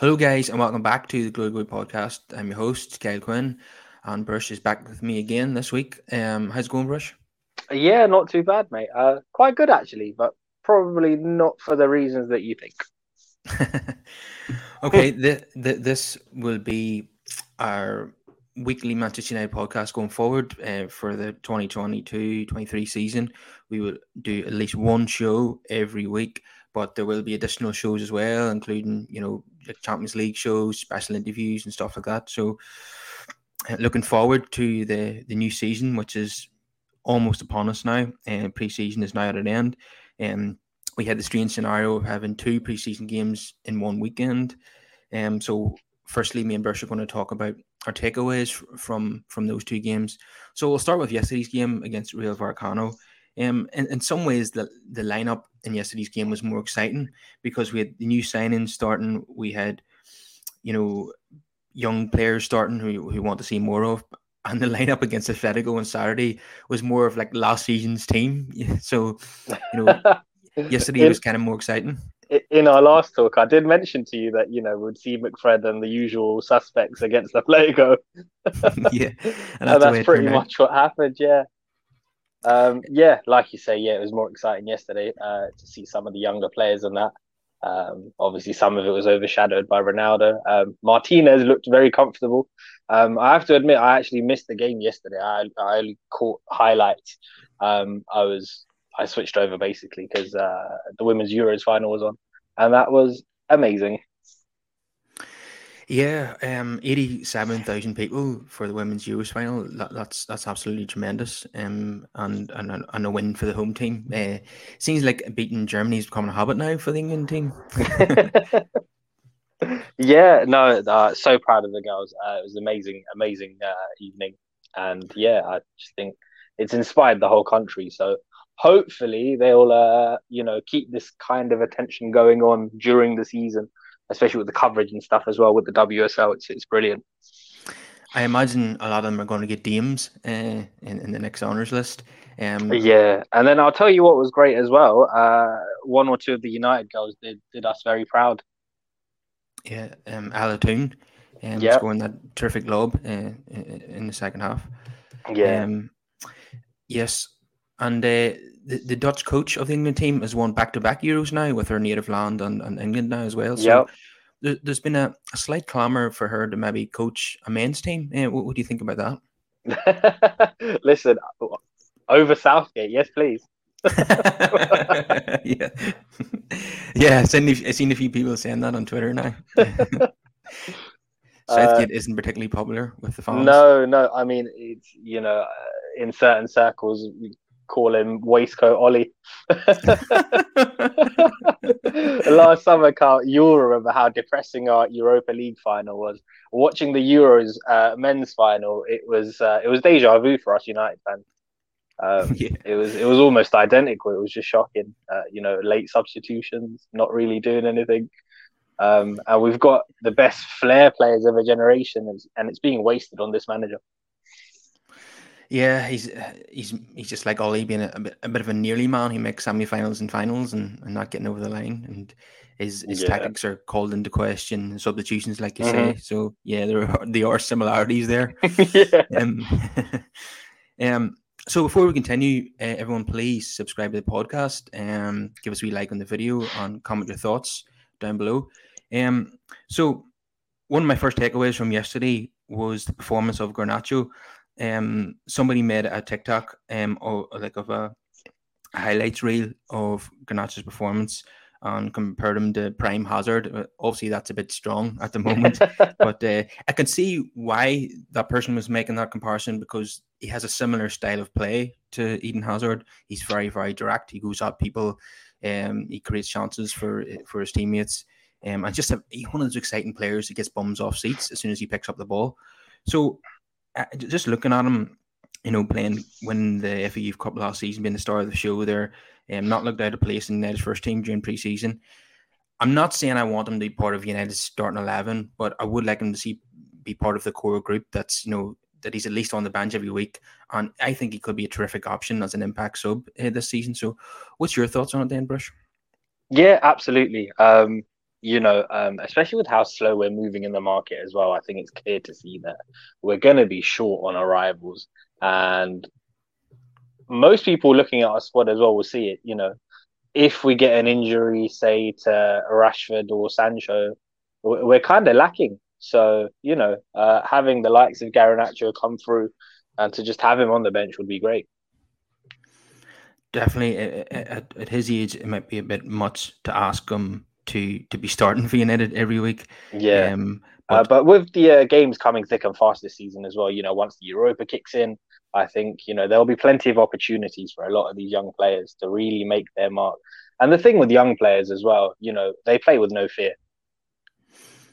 Hello, guys, and welcome back to the Glory Glory podcast. I'm your host, Kyle Quinn, and Brush is back with me again this week. Um, how's it going, Brush? Yeah, not too bad, mate. Uh, quite good actually, but probably not for the reasons that you think. okay, the, the, this will be our weekly Manchester United podcast going forward uh, for the 2022-23 season. We will do at least one show every week but there will be additional shows as well, including you know Champions League shows, special interviews, and stuff like that. So, uh, looking forward to the the new season, which is almost upon us now, and pre-season is now at an end. And um, we had the strange scenario of having two pre-season games in one weekend. Um, so firstly, me and Brush are going to talk about our takeaways from from those two games. So we'll start with yesterday's game against Rayo Vallecano. Um, in, in some ways, the the lineup in yesterday's game was more exciting because we had the new signings starting. We had, you know, young players starting who, who want to see more of. And the lineup against Atletico on Saturday was more of like last season's team. So, you know, yesterday in, was kind of more exciting. In our last talk, I did mention to you that, you know, we'd see McFred and the usual suspects against Atletico. yeah. And that's, and that's pretty much what happened. Yeah. Um, yeah, like you say, yeah, it was more exciting yesterday uh, to see some of the younger players and that. Um, obviously, some of it was overshadowed by Ronaldo. Um, Martinez looked very comfortable. Um, I have to admit, I actually missed the game yesterday. I, I only caught highlights. Um, I was I switched over basically because uh, the women's Euros final was on, and that was amazing. Yeah, um, eighty-seven thousand people for the women's Euros final. That, that's that's absolutely tremendous. Um, and and and a win for the home team. Uh, seems like beating Germany is becoming a habit now for the England team. yeah, no, uh, so proud of the girls. Uh, it was amazing, amazing uh, evening, and yeah, I just think it's inspired the whole country. So hopefully they'll, uh, you know, keep this kind of attention going on during the season especially with the coverage and stuff as well with the WSL. It's it's brilliant. I imagine a lot of them are going to get DMs uh, in, in the next honours list. Um, yeah, and then I'll tell you what was great as well. Uh, one or two of the United girls did did us very proud. Yeah, um, Ella Toone, um, yep. scoring that terrific lob uh, in the second half. Yeah. Um, yes, and uh, the, the Dutch coach of the England team has won back to back Euros now with her native land and, and England now as well. So yep. there, has been a, a slight clamour for her to maybe coach a men's team. Uh, what, what do you think about that? Listen, over Southgate, yes, please. yeah, yeah. I've seen, I've seen a few people saying that on Twitter now. Southgate uh, isn't particularly popular with the fans. No, no. I mean, it's you know, in certain circles, call him waistcoat Ole. Last summer, Carl, you'll remember how depressing our Europa League final was. Watching the Euros uh, men's final, it was uh, it was deja vu for us United fans. Um, yeah. It was it was almost identical. It was just shocking. Uh, you know, late substitutions, not really doing anything. Um, and we've got the best flair players of a generation, and it's being wasted on this manager. Yeah, he's he's he's just like Ole being a, a, bit, a bit of a nearly man. He makes semi-finals and finals and, and not getting over the line, and his his yeah. tactics are called into question. Substitutions, like you mm-hmm. say. So yeah, there are there are similarities there. yeah. Um, um, so before we continue, uh, everyone please subscribe to the podcast. Um, give us a wee like on the video and comment your thoughts down below. Um, so one of my first takeaways from yesterday was the performance of Garnacho um somebody made a TikTok um or like of a highlights reel of Garnacho's performance and compared him to Prime Hazard. Uh, obviously, that's a bit strong at the moment, but uh, I can see why that person was making that comparison because he has a similar style of play to Eden Hazard. He's very, very direct. He goes at people. Um, he creates chances for for his teammates. Um, and just a, one of those exciting players that gets bums off seats as soon as he picks up the ball. So uh, just looking at him, you know, playing when the FA Youth Cup last season, being the star of the show there, um, not looked out of place in United's first team during pre-season. I'm not saying I want him to be part of United's starting eleven, but I would like him to see be part of the core group that's you know that he's at least on the bench every week, and I think he could be a terrific option as an impact sub uh, this season. So, what's your thoughts on it, Dan Brush? Yeah, absolutely. Um, you know, um, especially with how slow we're moving in the market as well, I think it's clear to see that we're going to be short on arrivals, and most people looking at our squad as well will see it. You know, if we get an injury, say to Rashford or Sancho, we're kind of lacking. So you know, uh, having the likes of Garnacho come through and to just have him on the bench would be great. Definitely, at, at his age, it might be a bit much to ask him to to be starting for United every week. Yeah, um, but, uh, but, with the uh, games coming thick and fast this season as well, you know, once the Europa kicks in, I think you know there'll be plenty of opportunities for a lot of these young players to really make their mark. And the thing with young players as well, you know, they play with no fear.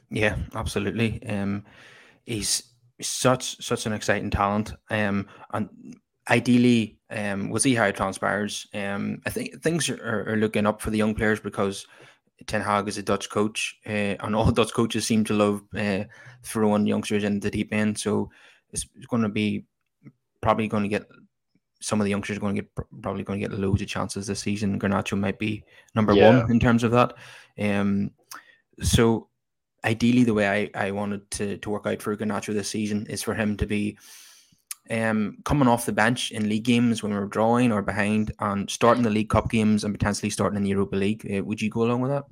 Yeah, absolutely. Um, he's such such an exciting talent. Um, and ideally, um, we'll see how it transpires. Um, I think things are, are looking up for the young players because Ten Hag is a Dutch coach, uh, and all Dutch coaches seem to love uh, throwing youngsters in the deep end. So it's going to be probably going to get some of the youngsters are going to get probably going to get loads of chances this season. Garnacho might be number yeah. one in terms of that. Um, so ideally, the way I, I wanted to, to work out for Garnacho this season is for him to be um, coming off the bench in league games when we're drawing or behind and starting the League Cup games and potentially starting in the Europa League. Uh, would you go along with that?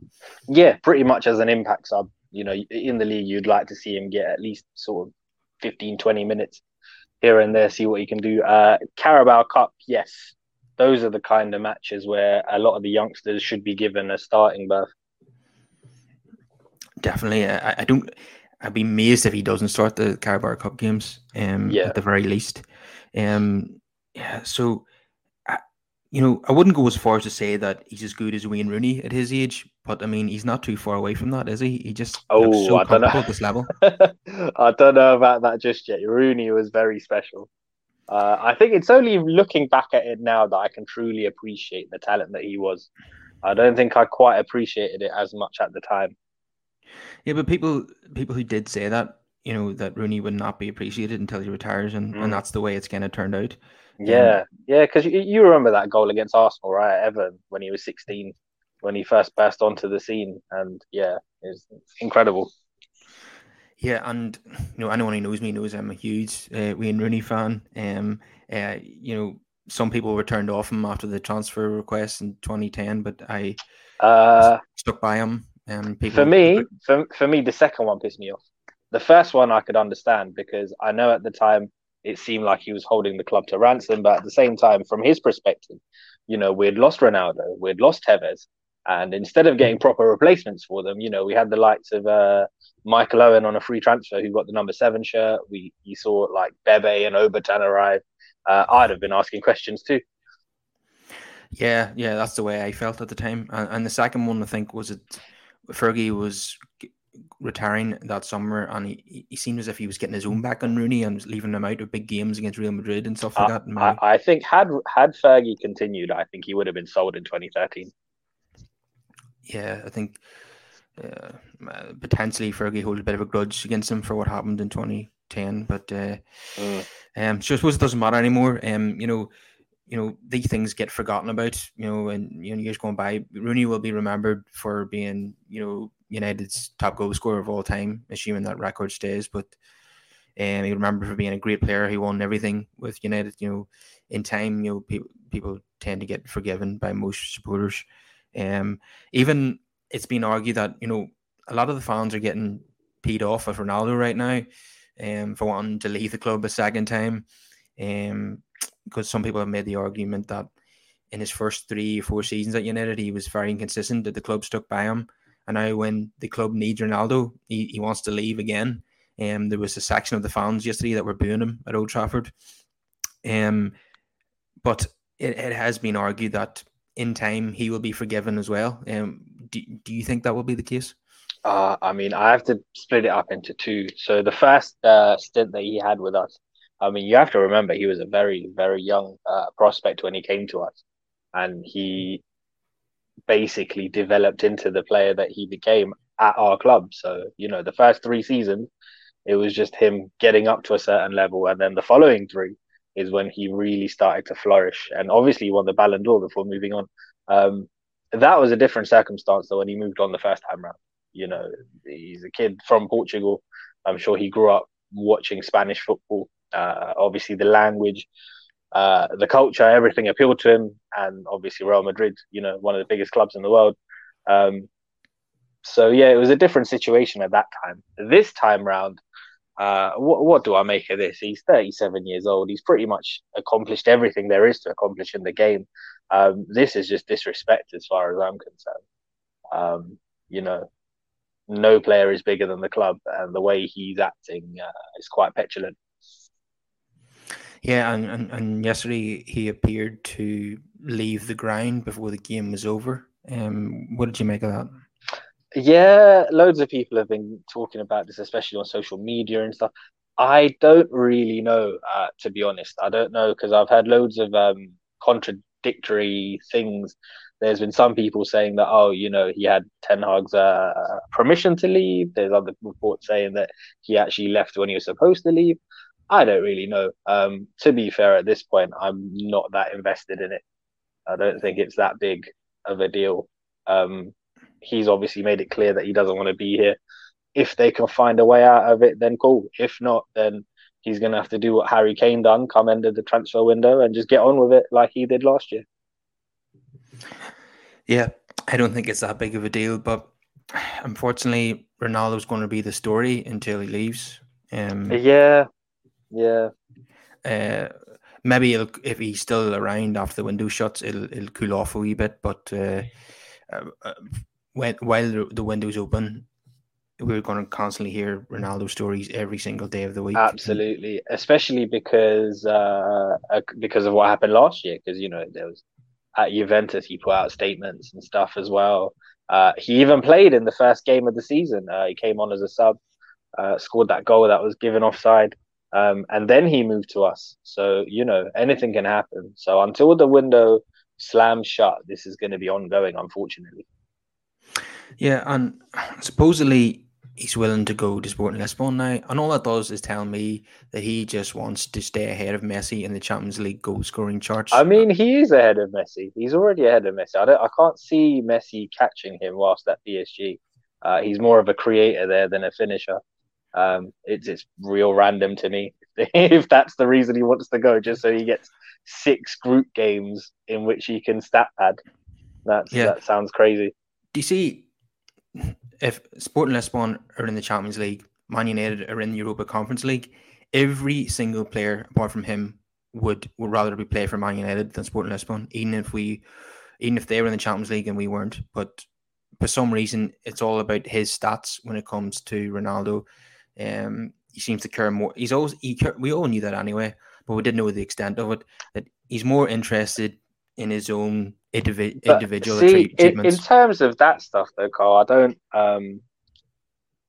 Yeah, pretty much as an impact sub. You know, in the league, you'd like to see him get at least sort of 15, 20 minutes here and there, see what he can do. Uh, Carabao Cup, yes. Those are the kind of matches where a lot of the youngsters should be given a starting berth. Definitely. I, I don't I'd be amazed if he doesn't start the Carabao Cup games. Um, yeah. at the very least. Um, yeah. So, I, you know, I wouldn't go as far as to say that he's as good as Wayne Rooney at his age, but I mean, he's not too far away from that, is he? He just oh, so I don't know at this level. I don't know about that just yet. Rooney was very special. Uh, I think it's only looking back at it now that I can truly appreciate the talent that he was. I don't think I quite appreciated it as much at the time. Yeah, but people people who did say that, you know, that Rooney would not be appreciated until he retires, and, mm. and that's the way it's kind of turned out. Yeah, um, yeah, because you, you remember that goal against Arsenal, right? Evan when he was sixteen, when he first burst onto the scene, and yeah, it's incredible. Yeah, and you know, anyone who knows me knows I'm a huge uh, Wayne Rooney fan. Um, uh, you know, some people were turned off him after the transfer request in 2010, but I uh, stuck by him. Um, people for me, for, for me, the second one pissed me off. The first one I could understand because I know at the time it seemed like he was holding the club to ransom, but at the same time, from his perspective, you know, we'd lost Ronaldo, we'd lost Tevez, and instead of getting proper replacements for them, you know, we had the likes of uh, Michael Owen on a free transfer who got the number seven shirt. We you saw like Bebe and Obertan arrive. Uh, I'd have been asking questions too. Yeah, yeah, that's the way I felt at the time. And, and the second one, I think, was it Fergie was retiring that summer, and he, he seemed as if he was getting his own back on Rooney and leaving him out of big games against Real Madrid and stuff like that. I, I, think had had Fergie continued, I think he would have been sold in 2013. Yeah, I think uh, potentially Fergie holds a bit of a grudge against him for what happened in 2010, but uh, mm. um, so I suppose it doesn't matter anymore. Um, you know, you know these things get forgotten about you know and you know years going by rooney will be remembered for being you know united's top goal scorer of all time assuming that record stays. But um he remember for being a great player. He won everything with united you know in time you know people people tend to get forgiven by most supporters. Um even it's been argued that you know a lot of the fans are getting peed off with ronaldo right now um for wanting to leave the club a second time. Um because some people have made the argument that in his first three or four seasons at United, he was very inconsistent, that the club stuck by him. And now when the club needs Ronaldo, he, he wants to leave again. Um, there was a section of the fans yesterday that were booing him at Old Trafford. Um, but it, it has been argued that in time he will be forgiven as well. Um, do, do you think that will be the case? Uh, I mean, I have to split it up into two. So the first uh, stint that he had with us, I mean, you have to remember he was a very, very young uh, prospect when he came to us, and he basically developed into the player that he became at our club. So, you know, the first three seasons, It was just him getting up to a certain level, and then the following three is when he really started to flourish. And obviously, he won the Ballon d'Or before moving on. Um, that was a different circumstance though when he moved on the first time round. You know, he's a kid from Portugal. I'm sure he grew up watching Spanish football. Uh, obviously, the language, uh, the culture, everything appealed to him, and obviously Real Madrid, you know, one of the biggest clubs in the world. Um, so yeah, it was a different situation at that time. This time round, uh, what what do I make of this? He's 37 years old. He's pretty much accomplished everything there is to accomplish in the game. Um, this is just disrespect as far as I'm concerned. Um, you know, no player is bigger than the club, and the way he's acting uh, is quite petulant. Yeah, and, and, and yesterday he appeared to leave the ground before the game was over. Um, what did you make of that? Yeah, loads of people have been talking about this, especially on social media and stuff. I don't really know, uh, to be honest. I don't know because I've had loads of um, contradictory things. There's been some people saying that, oh, you know, he had Ten Hag's uh, permission to leave. There's other reports saying that he actually left when he was supposed to leave. I don't really know. Um, to be fair, at this point, I'm not that invested in it. I don't think it's that big of a deal. Um, he's obviously made it clear that he doesn't want to be here. If they can find a way out of it, then cool. If not, then he's going to have to do what Harry Kane done, come into the transfer window and just get on with it like he did last year. Yeah, I don't think it's that big of a deal, but unfortunately, Ronaldo's going to be the story until he leaves. Um, yeah, yeah. Uh, maybe if he's still around after the window shuts, it'll it'll cool off a wee bit. But uh, uh, when while the, the window's open, we're going to constantly hear Ronaldo stories every single day of the week. Absolutely, especially because uh, uh because of what happened last year. Because you know there was at Juventus, he put out statements and stuff as well. Uh, he even played in the first game of the season. Uh, he came on as a sub, uh, scored that goal that was given offside. Um, and then he moved to us. So, you know, anything can happen. So until the window slams shut, this is going to be ongoing, unfortunately. Yeah, and supposedly he's willing to go to Sporting Lisbon now, and all that does is tell me that he just wants to stay ahead of Messi in the Champions League goal scoring charts. I mean, he is ahead of Messi. He's already ahead of Messi. I don't, I can't see Messi catching him whilst at PSG. Uh, he's more of a creator there than a finisher. Um, it's it's real random to me if that's the reason he wants to go, just so he gets six group games in which he can stat pad. That's yeah. that sounds crazy. Do you see if Sporting Lisbon are in the Champions League, Man United are in the Europa Conference League, every single player apart from him would would rather be play for Man United than Sporting Lisbon, even if we even if they were in the Champions League and we weren't. But for some reason, it's all about his stats when it comes to Ronaldo. Um, he seems to care more. He's always he we all knew that anyway, but we didn't know the extent of it. That he's more interested in his own indivi- individual see, in, in, terms of that stuff, though, Carl, I don't um,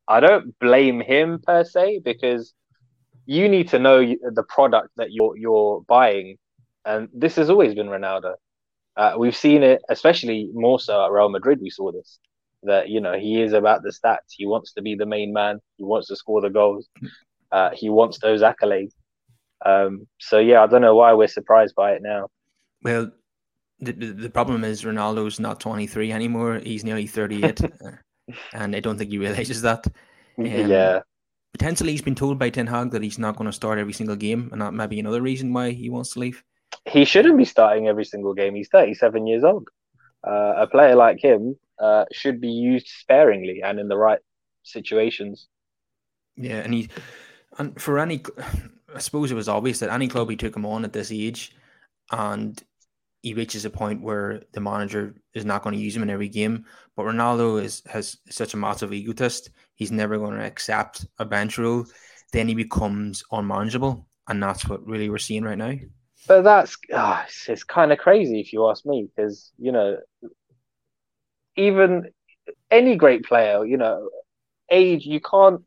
I don't blame him per se because you need to know the product that you're you're buying, and this has always been Ronaldo. Uh, we've seen it, especially more so at Real Madrid. We saw this that you know he is about the stats. He wants to be the main man. He wants to score the goals. Uh, he wants those accolades. Um, so yeah, I don't know why we're surprised by it now. Well, the the problem is Ronaldo's not 23 anymore. He's nearly 38, and I don't think he realizes that. Um, yeah. Potentially, he's been told by Ten Hag that he's not going to start every single game, and that might be another reason why he wants to leave. He shouldn't be starting every single game. He's 37 years old. Uh, a player like him uh, should be used sparingly and in the right situations. Yeah, and he, and for any, I suppose it was obvious that any club he took him on at this age, and he reaches a point where the manager is not going to use him in every game. But Ronaldo is has such a massive egotist; he's never going to accept a bench role. Then he becomes unmanageable, and that's what really we're seeing right now. But that's oh, it's, it's kind of crazy if you ask me, because you know even any great player, you know, age you can't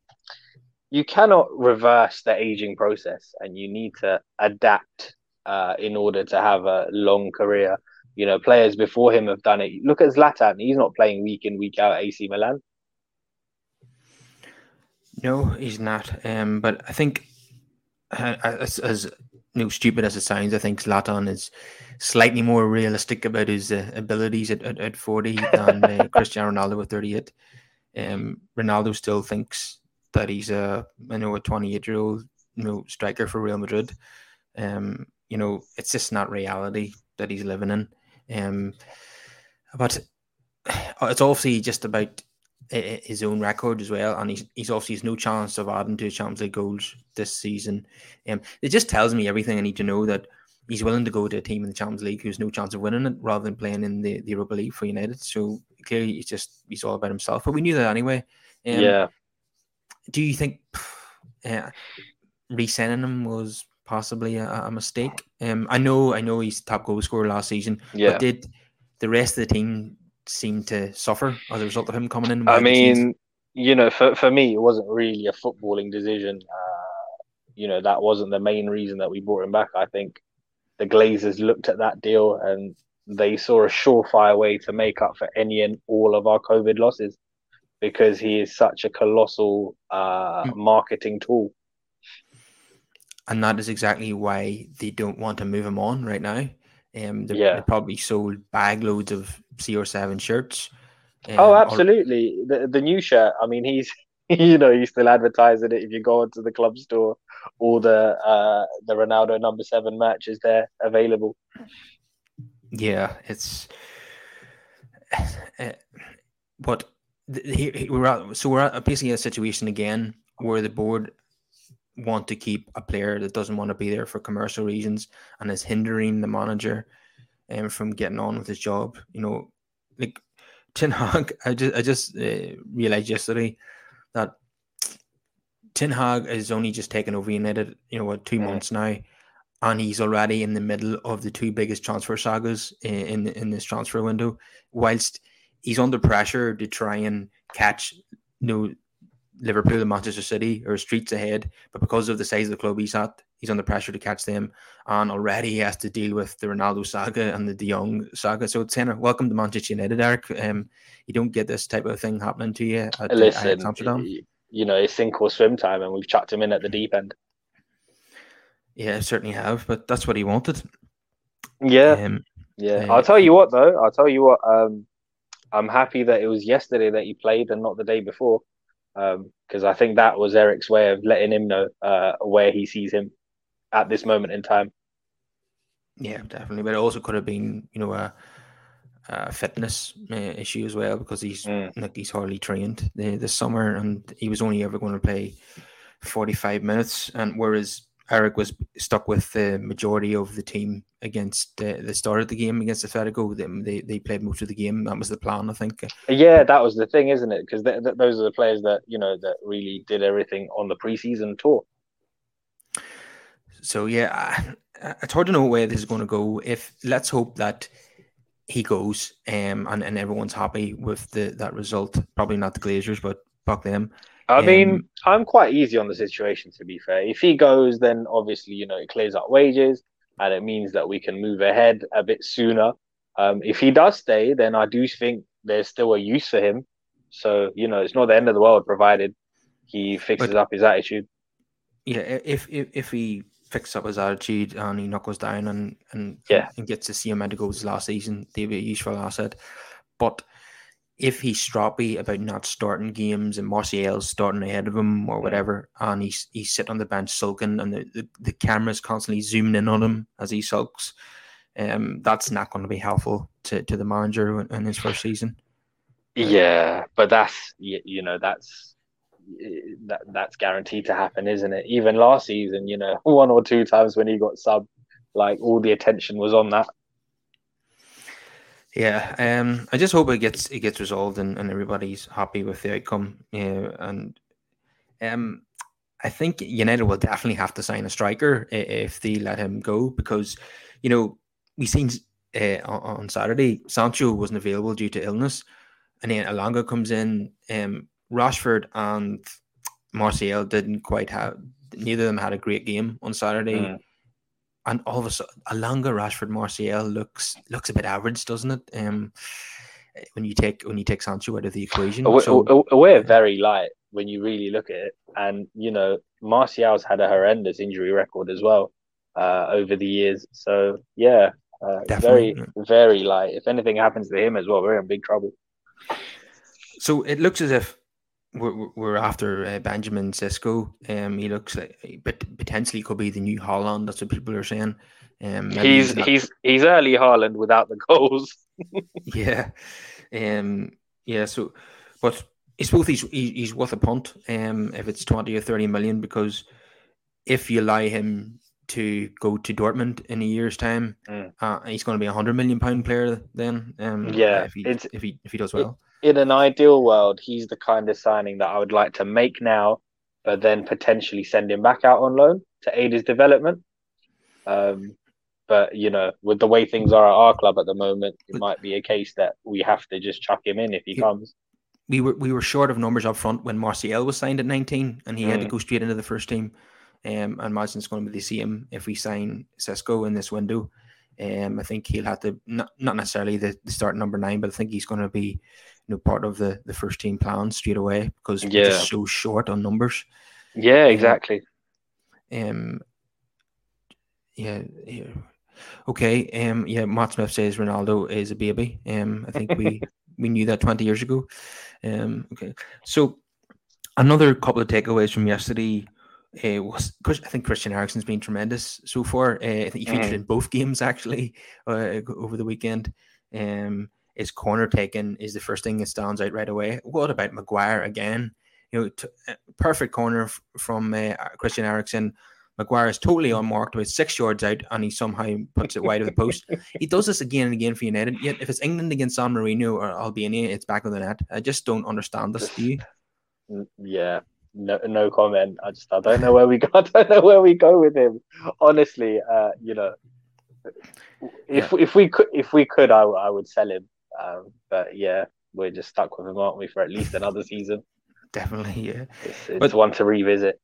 you cannot reverse the aging process, and you need to adapt uh, in order to have a long career. You know, players before him have done it. Look at Zlatan; he's not playing week in week out AC Milan. No, he's not. Um, but I think uh, as, as you know, stupid as it sounds, I think Zlatan is slightly more realistic about his uh, abilities at, at, at 40 than uh, Cristiano Ronaldo at 38. Um, Ronaldo still thinks that he's a, I know, a 28 year old, you know, striker for Real Madrid. Um, you know, it's just not reality that he's living in. Um, but it's obviously just about his own record as well, and he's, he's obviously has no chance of adding to Champions League goals this season. Um, it just tells me everything I need to know that he's willing to go to a team in the Champions League who's no chance of winning it, rather than playing in the, the Europa League for United. So clearly, he's just he's all about himself. But we knew that anyway. Um, yeah. Do you think uh, re-signing him was possibly a, a mistake? Um, I know, I know he's top goal scorer last season. Yeah. But did the rest of the team seem to suffer as a result of him coming in? I mean, you know, for, for me, it wasn't really a footballing decision. Uh, you know, that wasn't the main reason that we brought him back. I think the Glazers looked at that deal and they saw a surefire way to make up for any and all of our COVID losses because he is such a colossal uh, mm. marketing tool. And that is exactly why they don't want to move him on right now. Um, they, yeah. they probably sold bag loads of CR7 shirts. Um, oh, absolutely. Or... The the new shirt. I mean, he's you know he's still advertising it. If you go onto the club store, all the uh, the Ronaldo number seven match is there available. Yeah, it's. Uh, but we're at, so we're at basically in a situation again where the board want to keep a player that doesn't want to be there for commercial reasons and is hindering the manager um, from getting on with his job. You know, like Ten Hag, I just I just uh, realized yesterday that Ten Hag is only just taken over United. You know, what two months now, and he's already in the middle of the two biggest transfer sagas in in, in this transfer window. Whilst he's under pressure to try and catch you know Liverpool and Manchester City or streets ahead, but because of the size of the club he's at, he's under pressure to catch them. And already he has to deal with the Ronaldo saga and the De Jong saga. So, Tanner, welcome to Manchester United, Erik. Um, you don't get this type of thing happening to you at, Listen, at Amsterdam. You know, it's sink or swim time, and we've chucked him in at the deep end. Yeah, certainly have, but that's what he wanted. Yeah, um, yeah. Uh, I'll tell you what, though. I'll tell you what. Um, I'm happy that it was yesterday that he played and not the day before because um, I think that was Erik's way of letting him know uh, where he sees him at this moment in time. Yeah, definitely. But it also could have been, you know, a, a fitness uh, issue as well because he's mm. like he's hardly trained the, this summer and he was only ever going to play forty five minutes, and whereas Erik was stuck with the majority of the team against uh, the start of the game against Atletico. They, they played most of the game. That was the plan, I think. Yeah, that was the thing, isn't it? Because th- th- those are the players that you know that really did everything on the preseason tour. So yeah, it's hard to know where this is going to go. If let's hope that he goes, um, and and everyone's happy with the that result. Probably not the Glazers, but fuck them. I mean, um, I'm quite easy on the situation to be fair. If he goes, then obviously you know it clears up wages, and it means that we can move ahead a bit sooner. Um, if he does stay, then I do think there's still a use for him. So you know, it's not the end of the world provided he fixes but, up his attitude. Yeah, if if if he fixes up his attitude and he knuckles down and and yeah. and gets to see him goals last season, they'd be a useful asset. But if he's stroppy about not starting games and Martial's starting ahead of him or whatever, and he's he's sitting on the bench sulking and the, the, the camera's constantly zooming in on him as he sulks, um, that's not going to be helpful to, to the manager in, his first season. Yeah, but that's you know that's that that's guaranteed to happen, isn't it? Even last season, you know, one or two times when he got sub, like all the attention was on that. Yeah, um, I just hope it gets it gets resolved and, and everybody's happy with the outcome. Yeah, and um, I think United will definitely have to sign a striker if they let him go because you know we seen uh, on Saturday Sancho wasn't available due to illness, and then Elanga comes in. Um, Rashford and Martial didn't quite have. Neither of them had a great game on Saturday. Mm and all of a sudden, Elanga, Rashford, Martial looks looks a bit average, doesn't it? Um, when you take when you take Sancho out of the equation, we're, so, we're very light. when you really look at it. And you know, Martial's had a horrendous injury record as well uh, over the years. So yeah, uh, very very light. if anything happens to him as well, we're in big trouble. So it looks as if we're, we're after uh, Benjamin Sesko. Um, he looks like, but potentially could be the new Haaland. That's what people are saying. Um, he's he's, he's he's early Haaland without the goals. yeah, um, yeah. So, but I suppose he's he's worth a punt. Um, if it's twenty or thirty million, because if you allow him to go to Dortmund in a year's time, mm. uh, he's going to be a hundred million pound player then. Um, yeah, if he if he if he does well. In an ideal world, he's the kind of signing that I would like to make now, but then potentially send him back out on loan to aid his development. Um, but you know, with the way things are at our club at the moment, it might be a case that we have to just chuck him in if he comes. We were we were short of numbers up front when Martial was signed at 19, and he mm. had to mm. go straight into the first team. Um, I imagine it's going to be the same if we sign Sesko in this window. Um, I think he'll have to not not necessarily the, the start number nine, but I think he's going to be you know part of the the first team plan straight away because yeah. we're just so short on numbers. Yeah, um, exactly. Um, yeah, yeah, Okay. Um. Yeah. Matt Smith says Ronaldo is a baby. Um. I think we we knew that twenty years ago. Um. Okay. So another couple of takeaways from yesterday. Uh, was because I think Christian Eriksen's been tremendous so far. Uh, I think he featured mm. in both games actually uh, over the weekend. Um, his corner taken is the first thing that stands out right away. What about Maguire again? You know, t- uh, perfect corner f- from uh, Christian Eriksen Maguire is totally unmarked with six yards out and he somehow puts it wide of the post. He does this again and again for United. Yet if it's England against San Marino or Albania, it's back of the net. I just don't understand this. Do you? Yeah, no, no comment. I just I don't know where we go. I don't know where we go with him. Honestly, uh, you know, if yeah. if we could if we could, I, I would sell him. Um, but yeah, we're just stuck with him, aren't we, for at least another season? Definitely, yeah. It's, it's but, one to revisit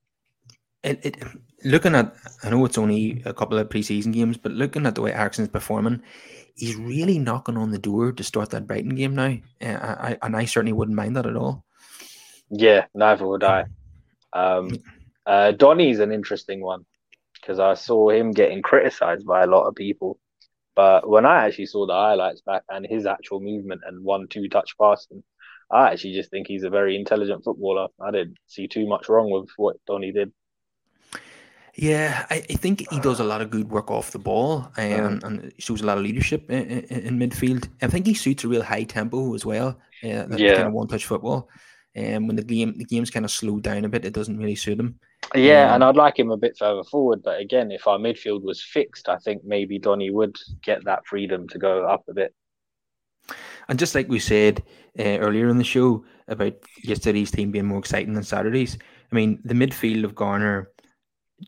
it, it looking at I know it's only a couple of preseason games, but looking at the way Eriksen's performing, he's really knocking on the door to start that Brighton game now. Uh, I, and I certainly wouldn't mind that at all. Yeah, neither would I. Um, uh, Donny's an interesting one because I saw him getting criticised by a lot of people. But when I actually saw the highlights back and his actual movement and one two touch passing, I actually just think he's a very intelligent footballer. I didn't see too much wrong with what Donny did. Yeah, I, I, think he does a lot of good work off the ball um, and shows a lot of leadership in, in, in, midfield. I think he suits a real high tempo as well. Uh, that yeah. kind of one touch football. And um, when the game the game's kind of slowed down a bit, it doesn't really suit him. Yeah, um, and I'd like him a bit further forward. But again, if our midfield was fixed, I think maybe Donny would get that freedom to go up a bit. And just like we said uh, earlier in the show about yesterday's team being more exciting than Saturday's, I mean, the midfield of Garner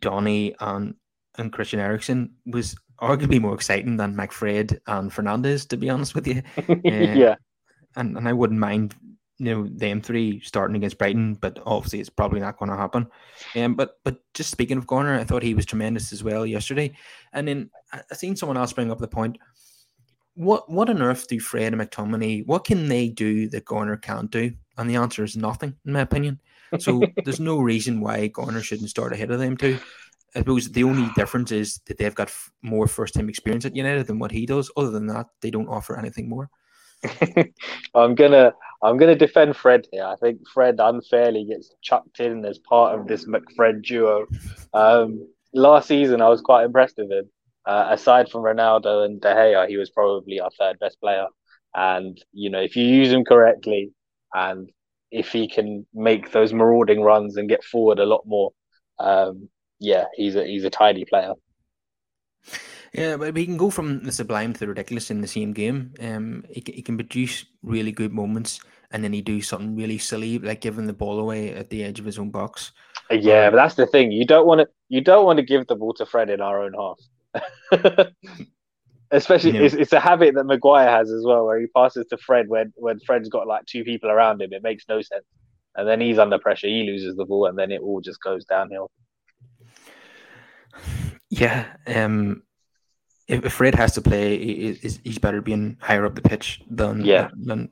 Donny and and Christian Eriksen was arguably more exciting than McFred and Fernandes, to be honest with you. Uh, yeah, and and I wouldn't mind you know them three starting against Brighton, but obviously it's probably not going to happen. Um, but but just speaking of Garner, I thought he was tremendous as well yesterday. And then I, I seen someone else bring up the point. What what on earth do Fred and McTominay? What can they do that Garner can't do? And the answer is nothing, in my opinion. So there's no reason why Garner shouldn't start ahead of them too. I suppose the only difference is that they've got f- more first time experience at United than what he does. Other than that, they don't offer anything more. I'm gonna I'm gonna defend Fred here. I think Fred unfairly gets chucked in as part of this McFred duo. Um, last season, I was quite impressed with him. Uh, aside from Ronaldo and De Gea, he was probably our third best player. And you know, if you use him correctly, and if he can make those marauding runs and get forward a lot more, um, yeah, he's a he's a tidy player. Yeah, but he can go from the sublime to the ridiculous in the same game. Um, he, he can produce really good moments, and then he do something really silly, like giving the ball away at the edge of his own box. Yeah, um, but that's the thing. You don't want to. You don't want to give the ball to Fred in our own half. Especially, yeah. it's, it's a habit that Maguire has as well, where he passes to Fred when when Fred's got like two people around him. It makes no sense, and then he's under pressure. He loses the ball, and then it all just goes downhill. Yeah, um, if, Fred has to play, he's, he's better being higher up the pitch than yeah than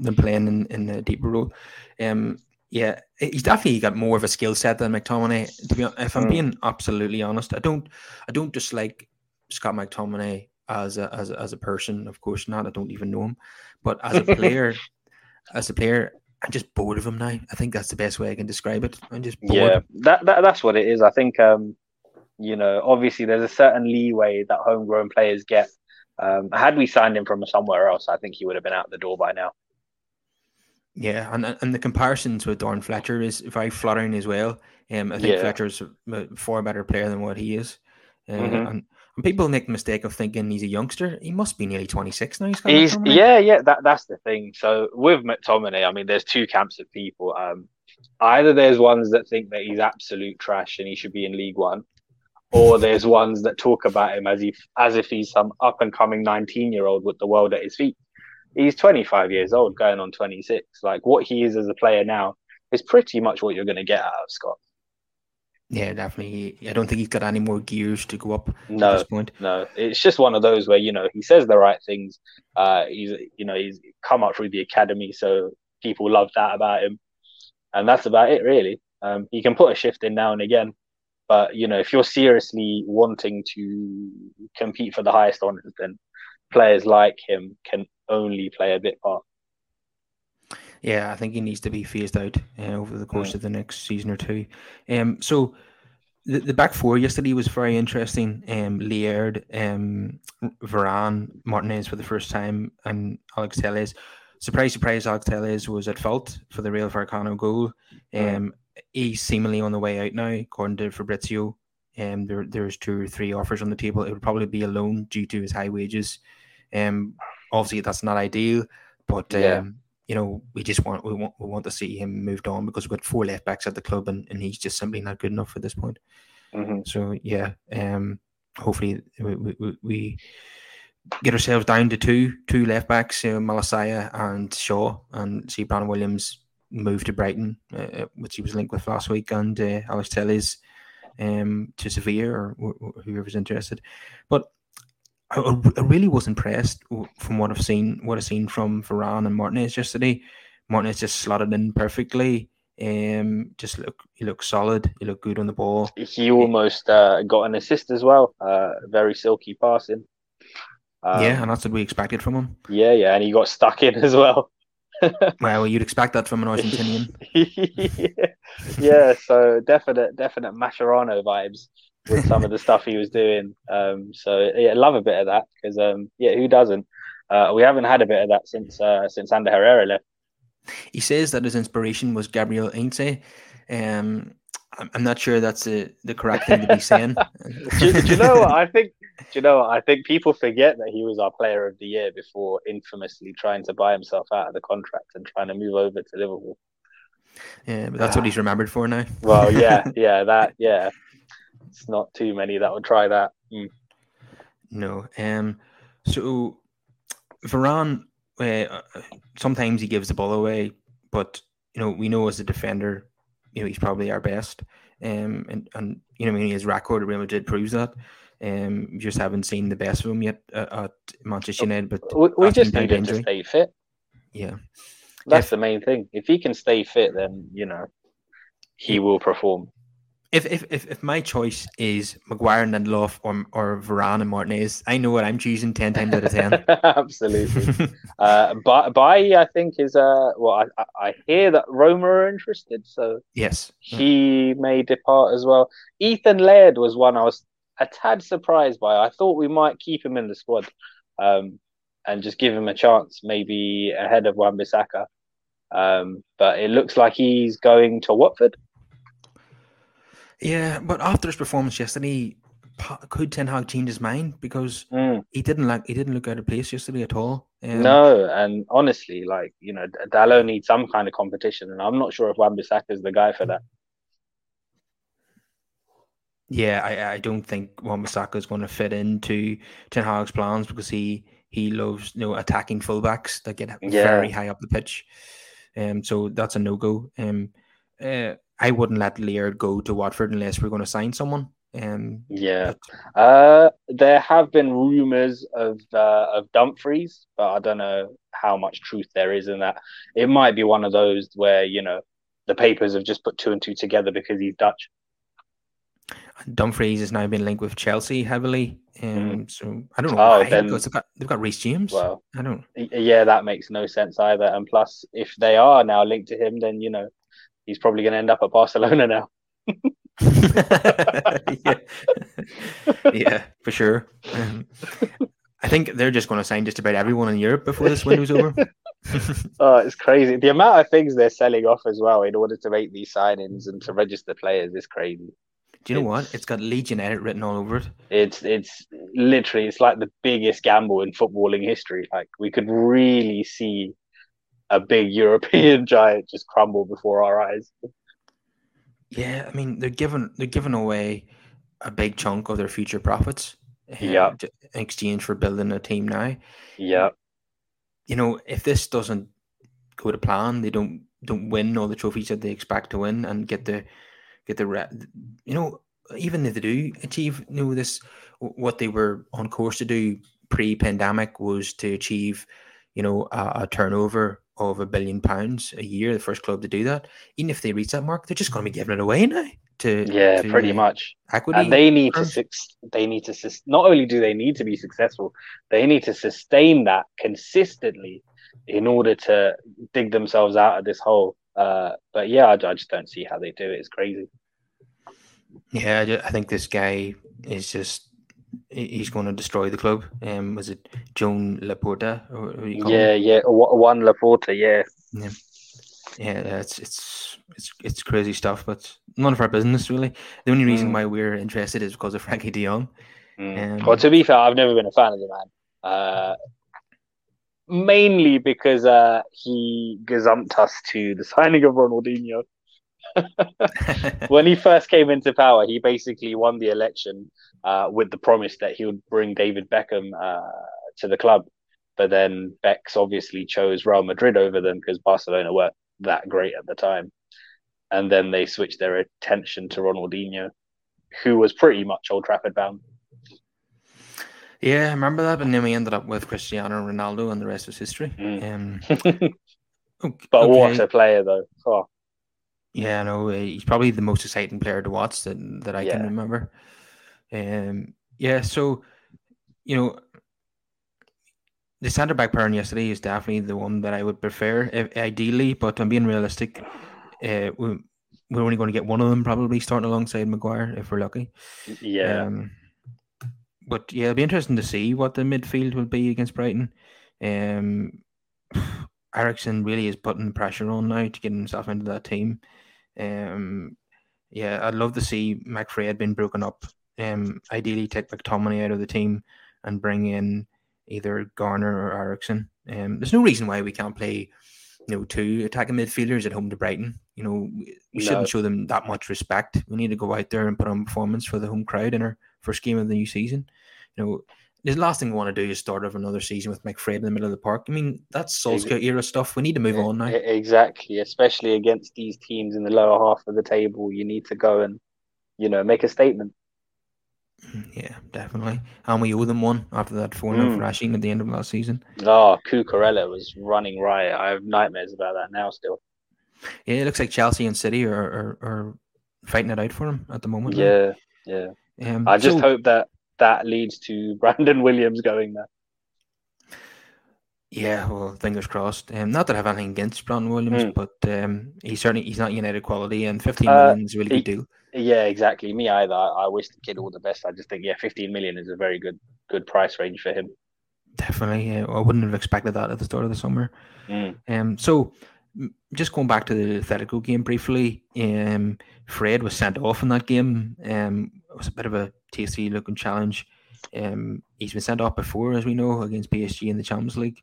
than playing in, in the deeper role. Um, Yeah, he's definitely got more of a skill set than McTominay. To be, if I'm mm. being absolutely honest, I don't, I don't dislike Scott McTominay as a as a, as a person. Of course not. I don't even know him, but as a player, as a player, I'm just bored of him now. I think that's the best way I can describe it. I'm just bored. yeah. That, that that's what it is. I think um, you know, obviously there's a certain leeway that homegrown players get. Um, had we signed him from somewhere else, I think he would have been out the door by now. Yeah, and and the comparisons with Darren Fletcher is very flattering as well. Um, I think yeah. Fletcher's a far better player than what he is. Uh, mm-hmm. and, and people make the mistake of thinking he's a youngster. He must be nearly 26 now. He's, he's yeah, yeah. That that's the thing. So with McTominay, I mean, there's two camps of people. Um, either there's ones that think that he's absolute trash and he should be in League One, or there's ones that talk about him as if as if he's some up and coming 19 year old with the world at his feet he's 25 years old, going on 26. Like what he is as a player now is pretty much what you're going to get out of Scott. Yeah, definitely. I don't think he's got any more gears to go up no, at this point. No, it's just one of those where you know he says the right things. Uh, he's you know he's come up through the academy, so people love that about him, and that's about it really. Um, he can put a shift in now and again, but you know if you're seriously wanting to compete for the highest honors, then players like him can only play a bit part. Yeah, I think he needs to be phased out uh, over the course mm. of the next season or two. Um, so the, the back four yesterday was very interesting. Um, Laird, um, Varane, Martinez for the first time, and Alex Telles. Surprise, surprise, Alex Telles was at fault for the Rayo Vallecano goal. Um. He's seemingly on the way out now, according to Fabrizio. Um, there, there's two or three offers on the table. It would probably be a loan due to his high wages. Um, obviously that's not ideal, but yeah. um, you know we just want we want we want to see him moved on because we've got four left backs at the club and, and he's just simply not good enough at this point. Mm-hmm. So yeah, um, hopefully we, we, we, get ourselves down to two two left backs, uh, Malacia and Shaw, and see Brandon Williams move to Brighton, uh, uh, which he was linked with last week, and uh, Alex Telles um, to Sevilla or wh- whoever's interested. But I, I really was impressed from what I've seen, what I've seen from Varane and Martinez yesterday. Martinez just slotted in perfectly. Um, just look, he looked solid. He looked good on the ball. He almost uh, got an assist as well. Uh, very silky passing. Um, yeah, and that's what we expected from him. Yeah, yeah, and he got stuck in as well. well, you'd expect that from an Argentinian. yeah. yeah, so definite, definite Mascherano vibes with some of the stuff he was doing. Um, so yeah, love a bit of that because um, yeah, who doesn't? Uh, we haven't had a bit of that since uh, since Ander Herrera left. He says that his inspiration was Gabriel Heinze. Um, I'm not sure that's the, the correct thing to be saying. do, do, you know what I think? Do you know what I think? People forget that he was our Player of the Year before infamously trying to buy himself out of the contract and trying to move over to Liverpool. Yeah, but that's what he's remembered for now. well, yeah, yeah, that, yeah it's not too many that would try that. Mm. No. Um. So Varane, uh, sometimes he gives the ball away, but you know we know as a defender, you know he's probably our best. Um. And and you know I mean his record at Real Madrid proves that. Um. We just haven't seen the best of him yet at, at Manchester United. But we, we just need him to stay fit. Yeah. That's if, the main thing. If he can stay fit, then you know he will perform if if if, if my choice is Maguire and Lindelof or or Varane and Martinez, I know what I'm choosing ten times out of ten. Absolutely. uh, but Bailly, I think is uh well, I I hear that Roma are interested, so yes, he may depart as well. Ethan Laird was one I was a tad surprised by. I thought we might keep him in the squad, um, and just give him a chance, maybe ahead of Wan-Bissaka. Um, but it looks like he's going to Watford. Yeah, but after his performance yesterday, could Ten Hag change his mind because mm. he didn't like he didn't look out of place yesterday at all. Um, no, and honestly, like you know, Dalot needs some kind of competition, and I'm not sure if Wan-Bissaka is the guy for that. Yeah, I, I don't think Wan-Bissaka is going to fit into Ten Hag's plans because he he loves you know attacking fullbacks that get yeah. very high up the pitch. Um, so that's a no go. Um, uh, I wouldn't let Laird go to Watford unless we're going to sign someone. Um, yeah, but... uh, there have been rumours of uh, of Dumfries, but I don't know how much truth there is in that. It might be one of those where you know the papers have just put two and two together because he's Dutch. Dumfries has now been linked with Chelsea heavily. Um, mm. So I don't know oh, why, then, they've got, they've got Reece James. Well, I don't. Yeah, that makes no sense either. And plus, if they are now linked to him, then you know he's probably going to end up at Barcelona now. yeah. yeah, for sure. Um, I think they're just going to sign just about everyone in Europe before this window's over. oh, it's crazy. The amount of things they're selling off as well in order to make these signings and to register players is crazy. Do you know it's, what? It's got Leeds United written all over it. It's it's literally it's like the biggest gamble in footballing history. Like we could really see a big European giant just crumble before our eyes. Yeah, I mean they're giving they're giving away a big chunk of their future profits. Uh, yeah. In exchange for building a team now. Yeah. You know, if this doesn't go to plan, they don't don't win all the trophies that they expect to win and get the get the re- you know even if they do achieve you know this what they were on course to do pre-pandemic was to achieve you know a, a, turnover of a billion pounds a year the first club to do that. Even if they reach that mark they're just going to be giving it away now to yeah to pretty much. equity. And they need to they need to not only do they need to be successful they need to sustain that consistently in order to dig themselves out of this hole. Uh, but yeah I, I just don't see how they do it. It's crazy. Yeah, I think this guy is just he's going to destroy the club. Um, was it Joan Laporta? yeah, him? yeah, one Laporta, yeah. Yeah, yeah, it's it's it's it's crazy stuff, but none of our business really. The only reason mm. why we're interested is because of Frenkie De Jong. Mm. Um, well, to be fair, I've never been a fan of the man. Uh, mainly because uh, he gazumped us to the signing of Ronaldinho. when he first came into power, he basically won the election uh, with the promise that he would bring David Beckham uh, to the club. But then Bex obviously chose Real Madrid over them because Barcelona weren't that great at the time. And then they switched their attention to Ronaldinho, who was pretty much Old Trafford bound. Yeah, I remember that. And then we ended up with Cristiano Ronaldo, and the rest was history. Mm. Um, but what a player, though. Oh. Yeah, no, uh, he's probably the most exciting player to watch that that I yeah. can remember. Um, yeah, so you know, the centre back pairing yesterday is definitely the one that I would prefer, if, ideally. But I'm being realistic. Uh, we, we're only going to get one of them probably starting alongside Maguire if we're lucky. Yeah. Um, but yeah, it'll be interesting to see what the midfield will be against Brighton. Um, Eriksen really is putting pressure on now to get himself into that team. Um, yeah, I'd love to see McFred being broken up. Um, ideally, take McTominay out of the team and bring in either Garner or Eriksen. Um, there's no reason why we can't play, you know, two attacking midfielders at home to Brighton. You know, we, we no. shouldn't show them that much respect. We need to go out there and put on performance for the home crowd in our first game of the new season. You know, the last thing we want to do is start off another season with McFred in the middle of the park. I mean, that's Solskjaer era stuff. We need to move on now. Exactly, especially against these teams in the lower half of the table. You need to go and, you know, make a statement. Mm, yeah, definitely. And we owe them one after that 4 0 mm. thrashing at the end of last season. Oh, Cucurella was running riot. I have nightmares about that now still. Yeah, it looks like Chelsea and City are, are, are fighting it out for him at the moment. Yeah, right? yeah. Um, I just so, hope that that leads to Brandon Williams going there. Yeah, well, fingers crossed. Um, not that I have anything against Brandon Williams, mm. but um, he's certainly he's not United quality, and fifteen uh, million is a really he, good deal. Yeah, exactly. Me either. I, I wish the kid all the best. I just think yeah, fifteen million is a very good good price range for him. Definitely, yeah. I wouldn't have expected that at the start of the summer. Mm. Um, so just going back to the Atletico game briefly, um, Fred was sent off in that game. Um, it was a bit of a tasty looking challenge. Um, he's been sent off before, as we know, against PSG in the Champions League.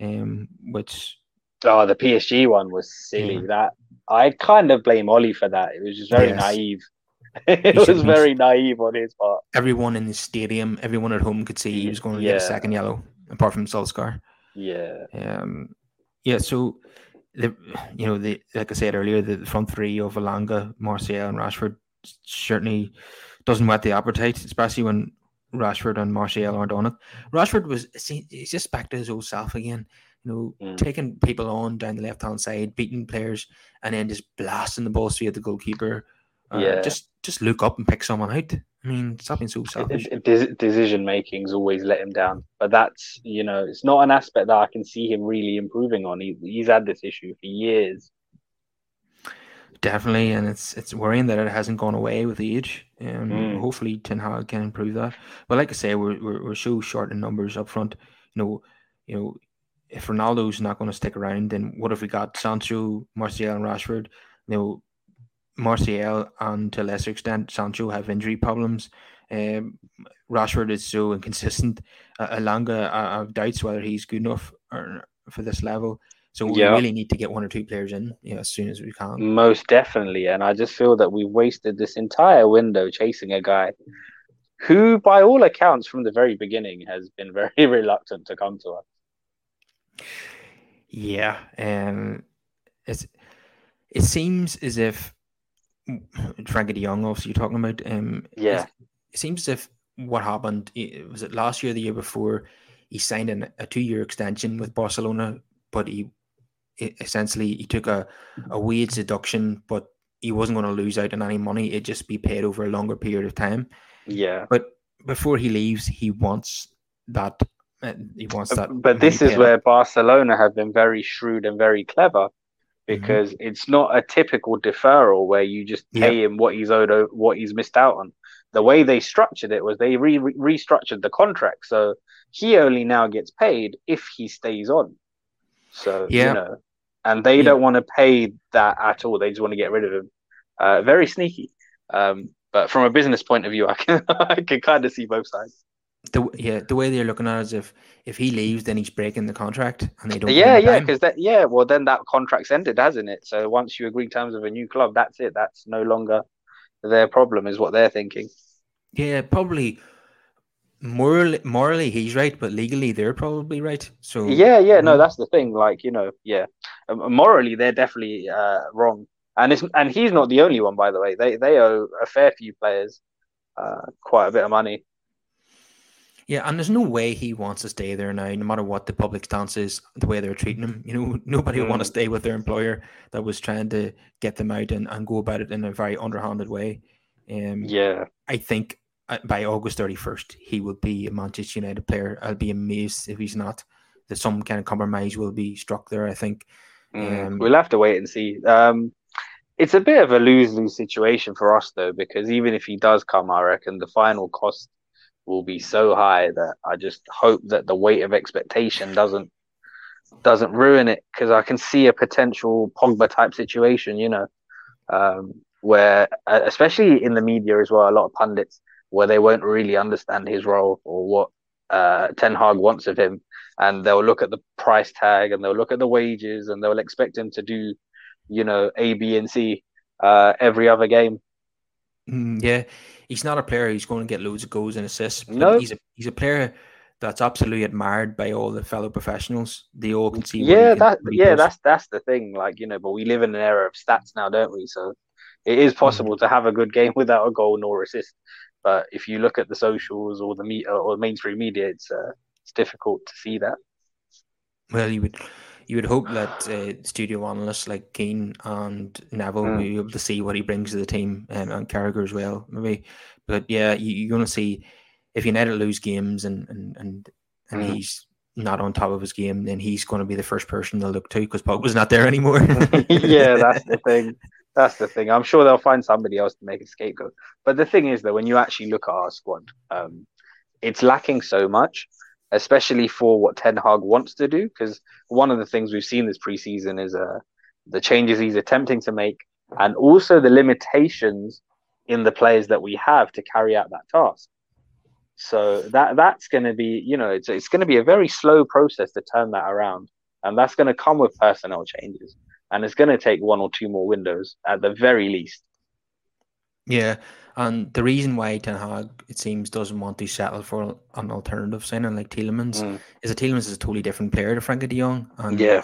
Um, which oh, the PSG one was silly. Yeah. That I kind of blame Ollie for that. It was just very yes. naive. it was very naive on his part. Everyone in the stadium, everyone at home could see he was going to yeah. get a second yellow, apart from Solskjaer. Yeah. Um. Yeah. So the you know the like I said earlier, the front three of Elanga, Martial, and Rashford certainly doesn't whet the appetite, especially when Rashford and Martial aren't on it. Rashford was he's just back to his old self again. you know, mm. taking people on down the left hand side, beating players, and then just blasting the ball straight at the goalkeeper. Uh, yeah, just just look up and pick someone out. I mean, stop being so selfish. decision making's always let him down, but that's you know, it's not an aspect that I can see him really improving on. He, he's had this issue for years. Definitely, and it's it's worrying that it hasn't gone away with age. Um, mm. Hopefully, Ten Hag can improve that. But like I say, we're, we're we're so short in numbers up front. You know, you know, if Ronaldo's not going to stick around, then what if we got Sancho, Martial, and Rashford? You know, Martial and to a lesser extent Sancho have injury problems. Um, Rashford is so inconsistent. Uh, Elanga, I, I have doubts whether he's good enough or, for this level. So we really need to get one or two players in, you know, as soon as we can. Most definitely, and I just feel that we've wasted this entire window chasing a guy who, by all accounts, from the very beginning, has been very reluctant to come to us. Yeah, um, it's it seems as if Frenkie De Jong, obviously, you're talking about. Um, yeah, it seems as if what happened was it last year, the year before, he signed an, a two-year extension with Barcelona, but he essentially he took a a wage deduction, but he wasn't going to lose out on any money. It'd just be paid over a longer period of time. Yeah, but before he leaves, he wants that he wants that. But this is where Barcelona have been very shrewd and very clever mm-hmm. because mm-hmm. it's not a typical deferral where you just pay him what he's owed, what he's missed out on. The way they structured it was they re- restructured the contract, so he only now gets paid if he stays on. So yeah. you know, and they yeah. don't want to pay that at all. They just want to get rid of him. Uh, very sneaky. Um, but from a business point of view, I can I can kind of see both sides the yeah the way they're looking at it is if if he leaves then he's breaking the contract and they don't yeah yeah because that yeah well then that contract's ended hasn't it so once you agree terms of a new club that's it that's no longer their problem is what they're thinking yeah probably morally morally he's right but legally they're probably right so yeah yeah no that's the thing like you know yeah um, morally they're definitely uh, wrong and it's and he's not the only one by the way they they owe a fair few players uh, quite a bit of money yeah, and there's no way he wants to stay there now, no matter what the public stance is, the way they're treating him. You know, nobody mm. would want to stay with their employer that was trying to get them out and, and go about it in a very underhanded way. Um, yeah. I think uh, by August 31st, he will be a Manchester United player. I'll be amazed if he's not. That some kind of compromise will be struck there, I think. Mm. Um, we'll have to wait and see. Um, it's a bit of a lose lose situation for us, though, because even if he does come, I reckon the final cost will be so high that I just hope that the weight of expectation doesn't doesn't ruin it because I can see a potential Pogba type situation, you know, um, where uh, especially in the media as well, a lot of pundits where they won't really understand his role or what uh, Ten Hag wants of him, and they'll look at the price tag and they'll look at the wages and they'll expect him to do, you know, A, B, and C uh, every other game. Mm, yeah, he's not a player who's going to get loads of goals and assists. No, he's a he's a player that's absolutely admired by all the fellow professionals. They all can see. Yeah, that yeah, that's that's the thing. Like you know, but we live in an era of stats now, don't we? So it is possible mm-hmm. to have a good game without a goal nor assist. But if you look at the socials or the media or mainstream media, it's uh, it's difficult to see that. Well, you would you would hope that uh, studio analysts like Keane and Neville mm. will be able to see what he brings to the team um, and Carragher as well, maybe. But yeah, you, are going to see if United lose games and and and, and mm. he's not on top of his game, then he's going to be the first person they'll look to because Pogba's not there anymore. yeah, that's the thing. That's the thing. I'm sure they'll find somebody else to make a scapegoat. But the thing is, that when you actually look at our squad, um, it's lacking so much especially for what Ten Hag wants to do. Because one of the things we've seen this preseason is uh, the changes he's attempting to make, and also the limitations in the players that we have to carry out that task. So that that's going to be, you know, it's it's going to be a very slow process to turn that around, and that's going to come with personnel changes, and it's going to take one or two more windows at the very least. Yeah, and the reason why Ten Hag, it seems, doesn't want to settle for an alternative signing like Tielemans mm. is that Tielemans is a totally different player to Frenkie de Jong. And yeah.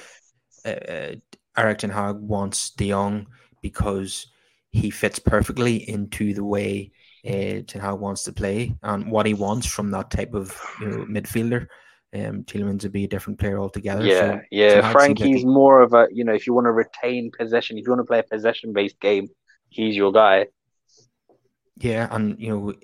Uh, uh, Erik Ten Hag wants de Jong because he fits perfectly into the way uh, Ten Hag wants to play and what he wants from that type of you know, midfielder. Um, Tielemans would be a different player altogether. Yeah, so yeah. Frenkie's like more of a you know if you want to retain possession, if you want to play a possession based game, he's your guy. Yeah, and you know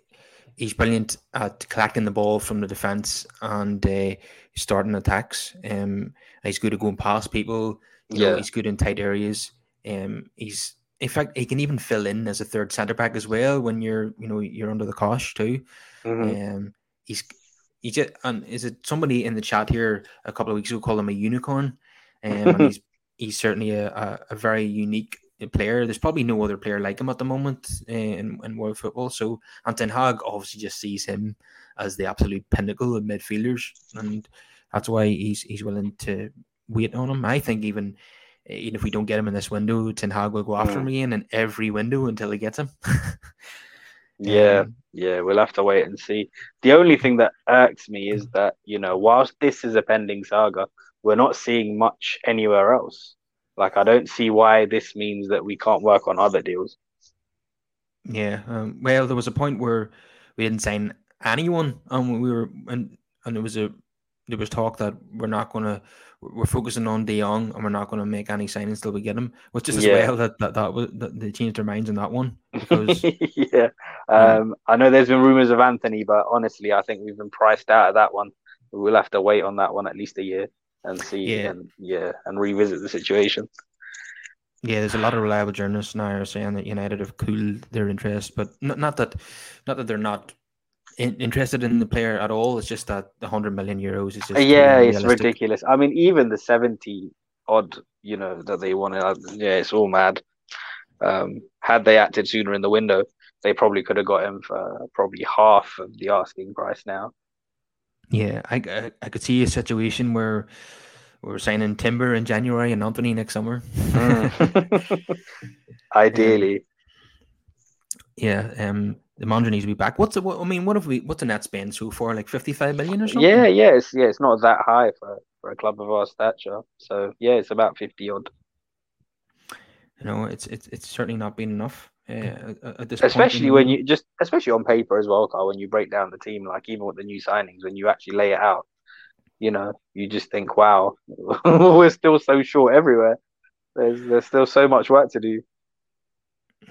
he's brilliant at collecting the ball from the defense and uh, starting attacks. Um, he's good at going past people. You yeah, know, he's good in tight areas. Um, he's in fact he can even fill in as a third centre back as well when you're you know you're under the cosh too. Mm-hmm. Um, he's he just and is it somebody in the chat here a couple of weeks ago called him a unicorn, um, and he's he's certainly a, a, a, very unique player. There's probably no other player like him at the moment in, in world football. So and Ten Hag obviously just sees him as the absolute pinnacle of midfielders, and that's why he's he's willing to wait on him. I think even even if we don't get him in this window, Ten Hag will go after mm. him again in every window until he gets him. Yeah, um, yeah, we'll have to wait and see. The only thing that irks me is that, you know, whilst this is a pending saga, we're not seeing much anywhere else. Like, I don't see why this means that we can't work on other deals. Yeah. Um, well, there was a point where we didn't sign anyone, and we were, and and it was a there was talk that we're not going to we're focusing on De Jong and we're not going to make any signings till we get him, which is as yeah. well that that that was that they changed their minds on that one because yeah, um, um, I know there's been rumors of Antony, but honestly, I think we've been priced out of that one. We'll have to wait on that one at least a year and see, yeah, and yeah, and revisit the situation. Yeah, there's a lot of reliable journalists now are saying that United have cooled their interest, but not, not that not that they're not in, interested in the player at all. It's just that the hundred million euros is just yeah, it's ridiculous. I mean, even the seventy odd, you know, that they wanted, yeah, it's all mad. Um, had they acted sooner in the window, they probably could have got him for probably half of the asking price now. Yeah, I, I, I could see a situation where we're signing Timber in January and Antony next summer. mm. Ideally. Um, yeah, um, the Mondra needs to be back. What's it? What, I mean, what have we? What's the net spend so far? Like fifty-five million or something? Yeah, yeah, it's yeah, it's not that high for for a club of our stature. So yeah, it's about fifty odd. You know, it's it's it's certainly not been enough. Uh, at this especially when you just especially on paper as well, Carl. When you break down the team, like even with the new signings, when you actually lay it out, you know, you just think, wow, we're still so short everywhere. There's there's still so much work to do.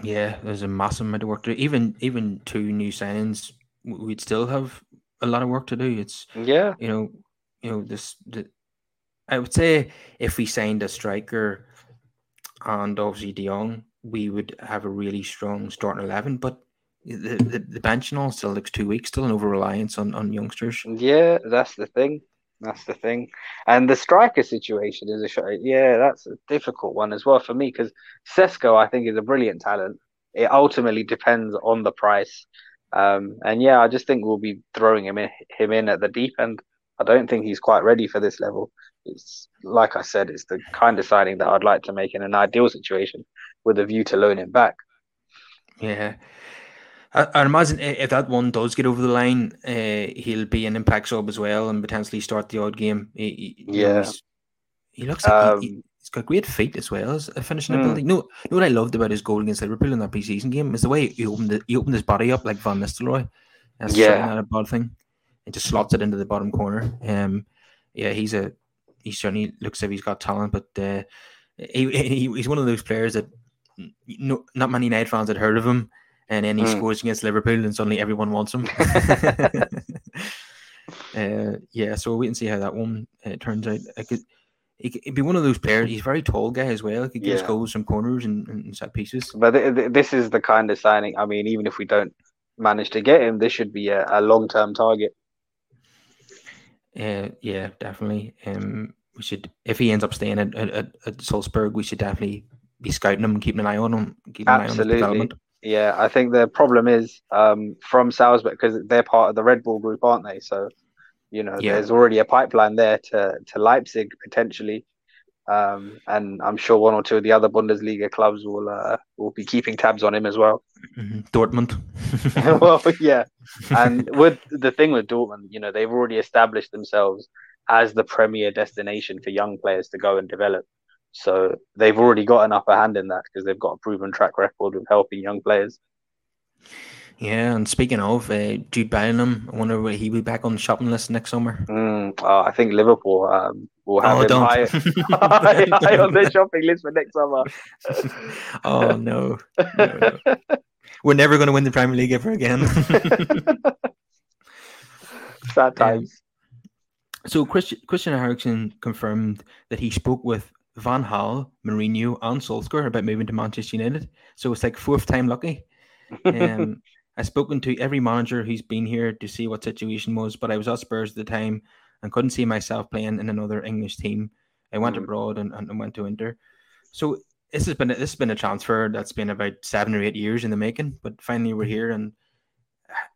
Yeah, there's a massive amount of work to do. Even even two new signings, we'd still have a lot of work to do. It's yeah, you know, you know this. The, I would say if we signed a striker and obviously De Jong, we would have a really strong starting eleven. But the, the, the bench and all still looks too weak, still an over reliance on, on youngsters. Yeah, that's the thing. That's the thing. And the striker situation is a shot. Yeah, that's a difficult one as well for me because Sesko, I think, is a brilliant talent. It ultimately depends on the price. Um, and yeah, I just think we'll be throwing him in, him in at the deep end. I don't think he's quite ready for this level. It's like I said, it's the kind of signing that I'd like to make in an ideal situation with a view to loan him back. Yeah, I, I imagine if that one does get over the line, uh, he'll be an impact sub as well and potentially start the odd game. He, he yeah, he looks like um, he, has got great feet as well as a finishing mm. ability. No, you know what I loved about his goal against Liverpool in that preseason game is the way he opened he opened his body up like Van Nistelrooy. That's yeah, not a bad thing. It just slots it into the bottom corner. Um, yeah, he's a he certainly looks like he's got talent, but uh, he, he he's one of those players that no, not many United fans had heard of him and then he mm. scores against Liverpool, and suddenly everyone wants him. uh, yeah, so we'll wait and see how that one uh, turns out. I could, could be one of those players. He's a very tall guy as well. He could yeah. goals from corners and, and set pieces. But th- th- this is the kind of signing. I mean, even if we don't manage to get him, this should be a, a long term target. Uh, yeah, definitely. Um, we should if he ends up staying at, at, at Salzburg, we should definitely be scouting him and keeping an eye on him, keeping Absolutely. an eye on his development. Yeah, I think the problem is um, from Salzburg because they're part of the Red Bull group, aren't they? So, you know, yeah. there's already a pipeline there to to Leipzig potentially, um, and I'm sure one or two of the other Bundesliga clubs will uh, will be keeping tabs on him as well. Mm-hmm. Dortmund. well, yeah, and with the thing with Dortmund, you know, they've already established themselves as the premier destination for young players to go and develop. So they've already got an upper hand in that because they've got a proven track record of helping young players. Yeah, and speaking of uh, Jude Bellingham, I wonder will he be back on the shopping list next summer? Mm, uh, I think Liverpool um, will have oh, him high, high, high, on their shopping list for next summer. oh no. no. We're never going to win the Premier League ever again. Sad times. Um, so Christian, Christian Eriksen confirmed that he spoke with Van Gaal, Mourinho, and Solskjaer about moving to Manchester United. So it's like fourth time lucky. Um, I've spoken to every manager who's been here to see what situation was, but I was at Spurs at the time and couldn't see myself playing in another English team. I went mm. abroad and, and went to Inter. So this has been a, this has been a transfer that's been about seven or eight years in the making, but finally we're here and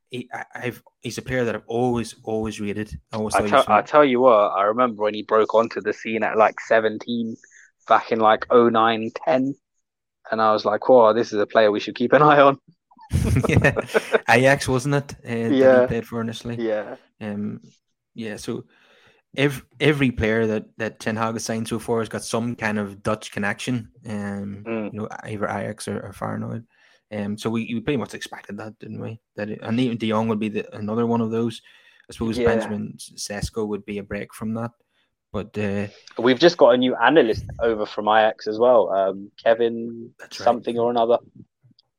he, I've he's a player that I've always always rated. I, always I, tell, I tell you what, I remember when he broke onto the scene at like 17 back in like 09, 10. and I was like, "Wow, this is a player we should keep an eye on." yeah, Ajax wasn't it? Uh, yeah, he played for initially. Yeah, um, yeah. So every every player that that Ten Hag has signed so far has got some kind of Dutch connection. Um, mm. you know, either Ajax or, or Feyenoord. Um, so we, we pretty much expected that, didn't we? That it, and even De Jong would be the, another one of those. I suppose yeah. Benjamin Sesko would be a break from that. But uh, we've just got a new analyst over from Ajax as well, um, Kevin something or another.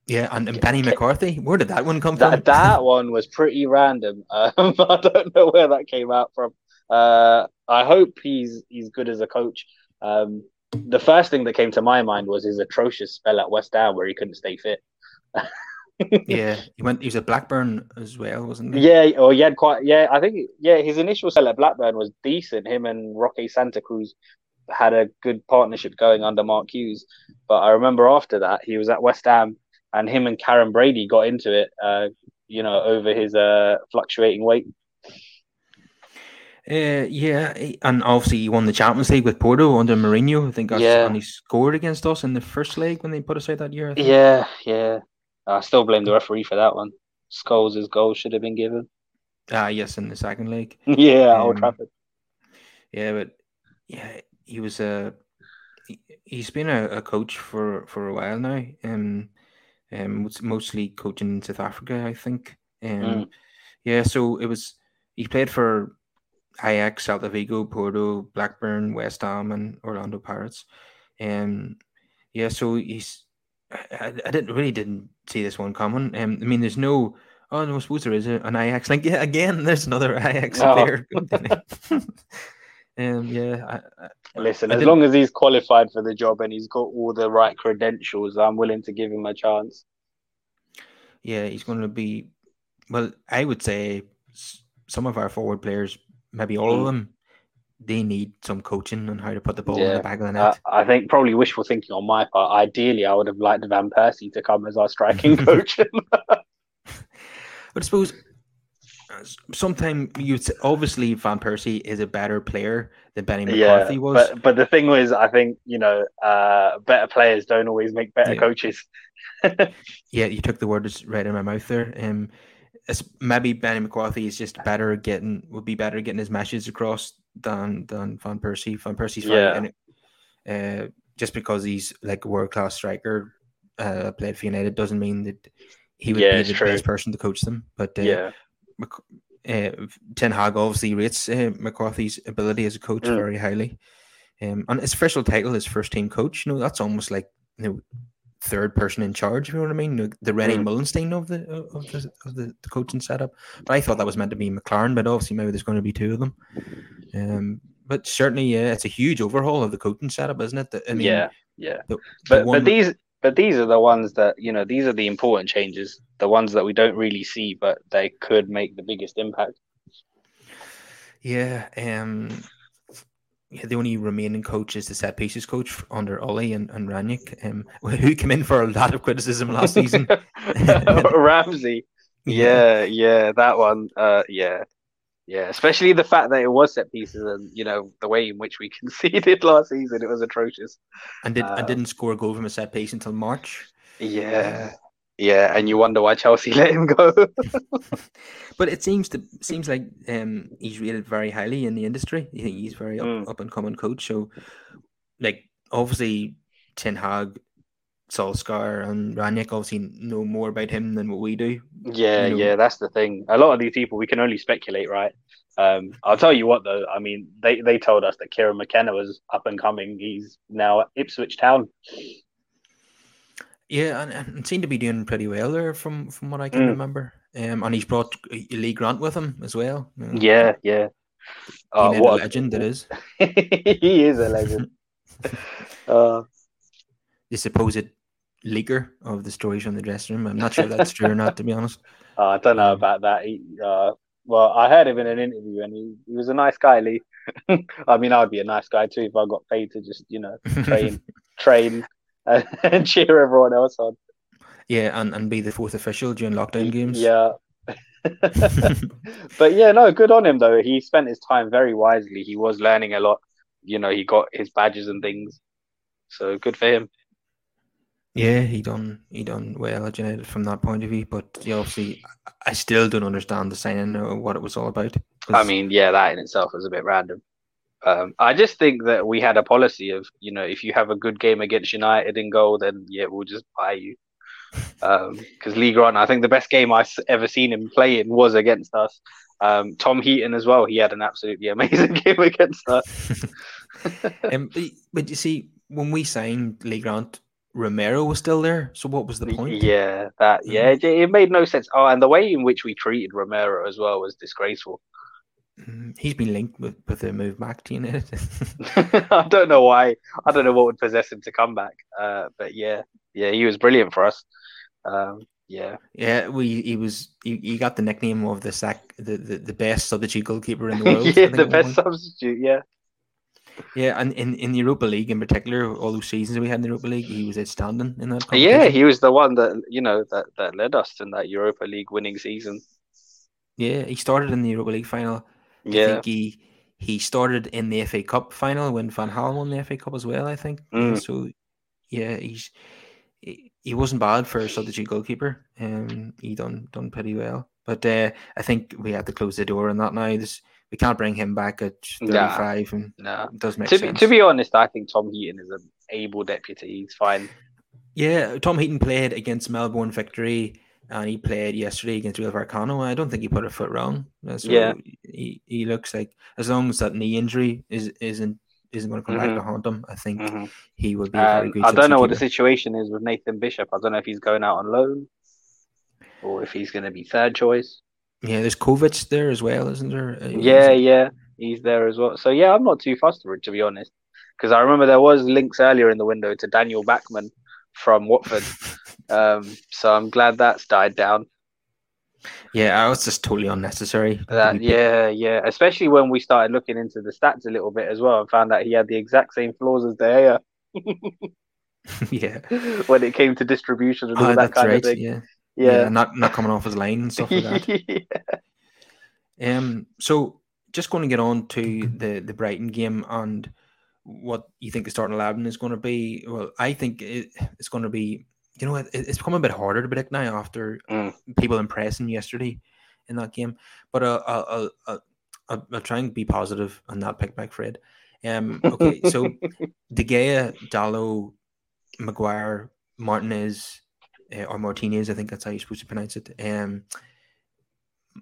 Yeah, and, and Benny McCarthy. Where did that one come that, from? That one was pretty random. Um, I don't know where that came out from. Uh, I hope he's he's good as a coach. Um, the first thing that came to my mind was his atrocious spell at West Ham, where he couldn't stay fit. yeah, he went. He was at Blackburn as well, wasn't he? Yeah, or he had quite. Yeah, I think. Yeah, his initial spell at Blackburn was decent. Him and Roque Santa Cruz had a good partnership going under Mark Hughes. But I remember after that, he was at West Ham, and him and Karren Brady got into it. Uh, you know, over his uh, fluctuating weight. Uh, yeah, and obviously he won the Champions League with Porto under Mourinho. I think that's, yeah. and he scored against us in the first leg when they put us out that year. Yeah, yeah. I still blame the referee for that one. Scholes' goal should have been given. Ah, yes, in the second leg. yeah, um, Old Trafford. Yeah, but yeah, he was a. He, has been a, a, coach for, for a while now. Um, um, mostly coaching in South Africa, I think. Um, mm. yeah, so it was. He played for Ajax, Celta Vigo, Porto, Blackburn, West Ham, and Orlando Pirates. And um, yeah, so he's. I, I, didn't really didn't see this one coming. Um, I mean, there's no. Oh no, I suppose there is a, an Ajax link. Yeah, again, there's another Ajax oh. player. um, yeah. I, I, Listen, as long as he's qualified for the job and he's got all the right credentials, I'm willing to give him a chance. Yeah, he's going to be. Well, I would say some of our forward players maybe all mm. of them, they need some coaching on how to put the ball yeah. in the back of the net. I think probably wishful thinking on my part. Ideally, I would have liked Van Persie to come as our striking coach. but I suppose uh, sometimes you obviously Van Persie is a better player than Benny McCarthy yeah, was. But but the thing was, I think you know, uh, better players don't always make better yeah. coaches. yeah, you took the words right in my mouth there. Um, maybe Benny McCarthy is just better getting would be better getting his message across than than Van Persie. Van Persie's fine, and uh, just because he's like a world class striker, uh, played for United doesn't mean that he would yeah, be the true. best person to coach them. But uh, yeah. Uh, Ten Hag obviously rates uh, McCarthy's ability as a coach mm. very highly, um, and his official title is first team coach. You know that's almost like you know third person in charge. If you know what I mean? The René mm. Meulensteen of the of the of the, the, coaching setup. But I thought that was meant to be McClaren, but obviously maybe there's going to be two of them. Um, but certainly, yeah, it's a huge overhaul of the coaching setup, isn't it? I mean, yeah, yeah. The, but but these but these are the ones that you know these are the important changes, the ones that we don't really see, but they could make the biggest impact. Yeah, um, yeah, the only remaining coach is the set pieces coach under Ollie and, and Rangnick, um, who came in for a lot of criticism last season. Ramsay. Yeah, yeah, that one. Uh, yeah, yeah. Especially the fact that it was set pieces and you know the way in which we conceded last season, it was atrocious. And did um, and didn't score a goal from a set piece until March. Yeah, yeah, and you wonder why Chelsea let him go. but it seems to seems like um, he's rated very highly in the industry. You think he's very up, mm. up and coming coach. So, like obviously, Ten Hag Solskjaer and Rangnick obviously know more about him than what we do. Yeah, you know? yeah, that's the thing. A lot of these people we can only speculate, right? Um, I'll tell you what though. I mean, they they told us that Kieran McKenna was up and coming. He's now at Ipswich Town. Yeah, and, and seemed to be doing pretty well there, from from what I can mm. remember. Um, and he's brought Lee Grant with him as well. You know? Yeah, yeah. Uh, what a legend it is. he is a legend. uh, the supposed leaker of the stories from the dressing room. I'm not sure that's true or not, to be honest. Uh, I don't know um, about that. He, uh, well, I heard him in an interview, and he, he was a nice guy, Lee. I mean, I'd be a nice guy too if I got paid to just, you know, train, train, and, and cheer everyone else on. Yeah, and, and be the fourth official during lockdown games. Yeah. but yeah, no, good on him though. He spent his time very wisely. He was learning a lot. You know, he got his badges and things. So good for him. Yeah, he done he done well at United from that point of view, but yeah, obviously I still don't understand the signing or what it was all about. I mean, yeah, that in itself was a bit random. Um, I just think that we had a policy of, you know, if you have a good game against United in goal, then yeah, we'll just buy you. Because um, Lee Grant, I think the best game I've ever seen him play in was against us. Um, Tom Heaton as well. He had an absolutely amazing game against us. um, but you see, when we signed Lee Grant, Romero was still there. So what was the point? Yeah, that yeah, mm-hmm. it, made no sense. Oh, and the way in which we treated Romero as well was disgraceful. Mm-hmm. He's been linked with with a move back to United. I don't know why. I don't know what would possess him to come back. Uh, but yeah, yeah, he was brilliant for us. Um, yeah, yeah. We he was he, he got the nickname of the sack the, the, the best substitute goalkeeper in the world. yeah, the best substitute. Yeah, yeah, and in, in the Europa League in particular, all those seasons we had in the Europa League, he was outstanding in that. Yeah, he was the one that you know that, that led us in that Europa League winning season. Yeah, he started in the Europa League final. Yeah, I think he he started in the FA Cup final when Van Gaal won the FA Cup as well. I think mm. so. Yeah, he's he, he wasn't bad for a substitute goalkeeper. Um, he done done pretty well. But uh, I think we have to close the door on that now. This we can't bring him back at 35 nah, and nah. it does make to sense. Be, to be honest, I think Tom Heaton is an able deputy. He's fine. Yeah, Tom Heaton played against Melbourne Victory and he played yesterday against Rayo Vallecano. I don't think he put a foot wrong. So yeah, he, he looks like as long as that knee injury is isn't isn't going to come mm-hmm. back to haunt him, I think mm-hmm. he would be. Um, I don't know what the situation is with Nathan Bishop. I don't know if he's going out on loan or if he's going to be third choice. Yeah, there's Kovar there as well, isn't there? Uh, yeah, yeah, he's there as well. So yeah, I'm not too fussed for it to be honest, because I remember there was links earlier in the window to Daniel Bachmann from Watford. um, so I'm glad that's died down. Yeah, I was just totally unnecessary. That, yeah, yeah. Especially when we started looking into the stats a little bit as well and found out he had the exact same flaws as De Gea. yeah. When it came to distribution and all oh, that kind right, of thing. Yeah yeah. not not coming off his line and stuff like that. yeah. Um, so just going to get on to the the Brighton game and what you think the starting eleven is going to be. Well, I think it, it's going to be. You know, it, it's become a bit harder to predict now after mm. people impressing yesterday in that game. But uh, I'll, I'll, I'll, I'll, try and be positive and not pick back Fred. Um, okay, so De Gea, Dalot, Maguire, Martinez, uh, or Martinez, I think that's how you're supposed to pronounce it. Um,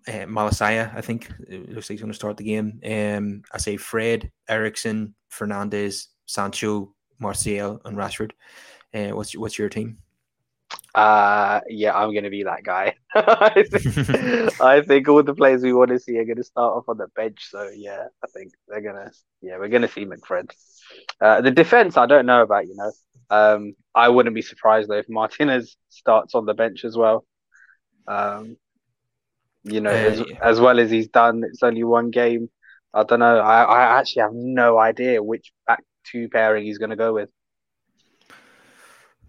uh, Malacia, I think it looks like he's going to start the game. Um, I say Fred, Eriksen, Fernandes, Sancho, Martial, and Rashford. Uh, what's what's your team? Uh yeah, I'm gonna be that guy. I, think, I think all the players we want to see are gonna start off on the bench. So yeah, I think they're gonna yeah, we're gonna see McFred. Uh, the defense, I don't know about. You know, um, I wouldn't be surprised though if Martinez starts on the bench as well. Um, you know, uh, as, as, well as he's done, it's only one game. I don't know. I, I actually have no idea which back two pairing he's going to go with.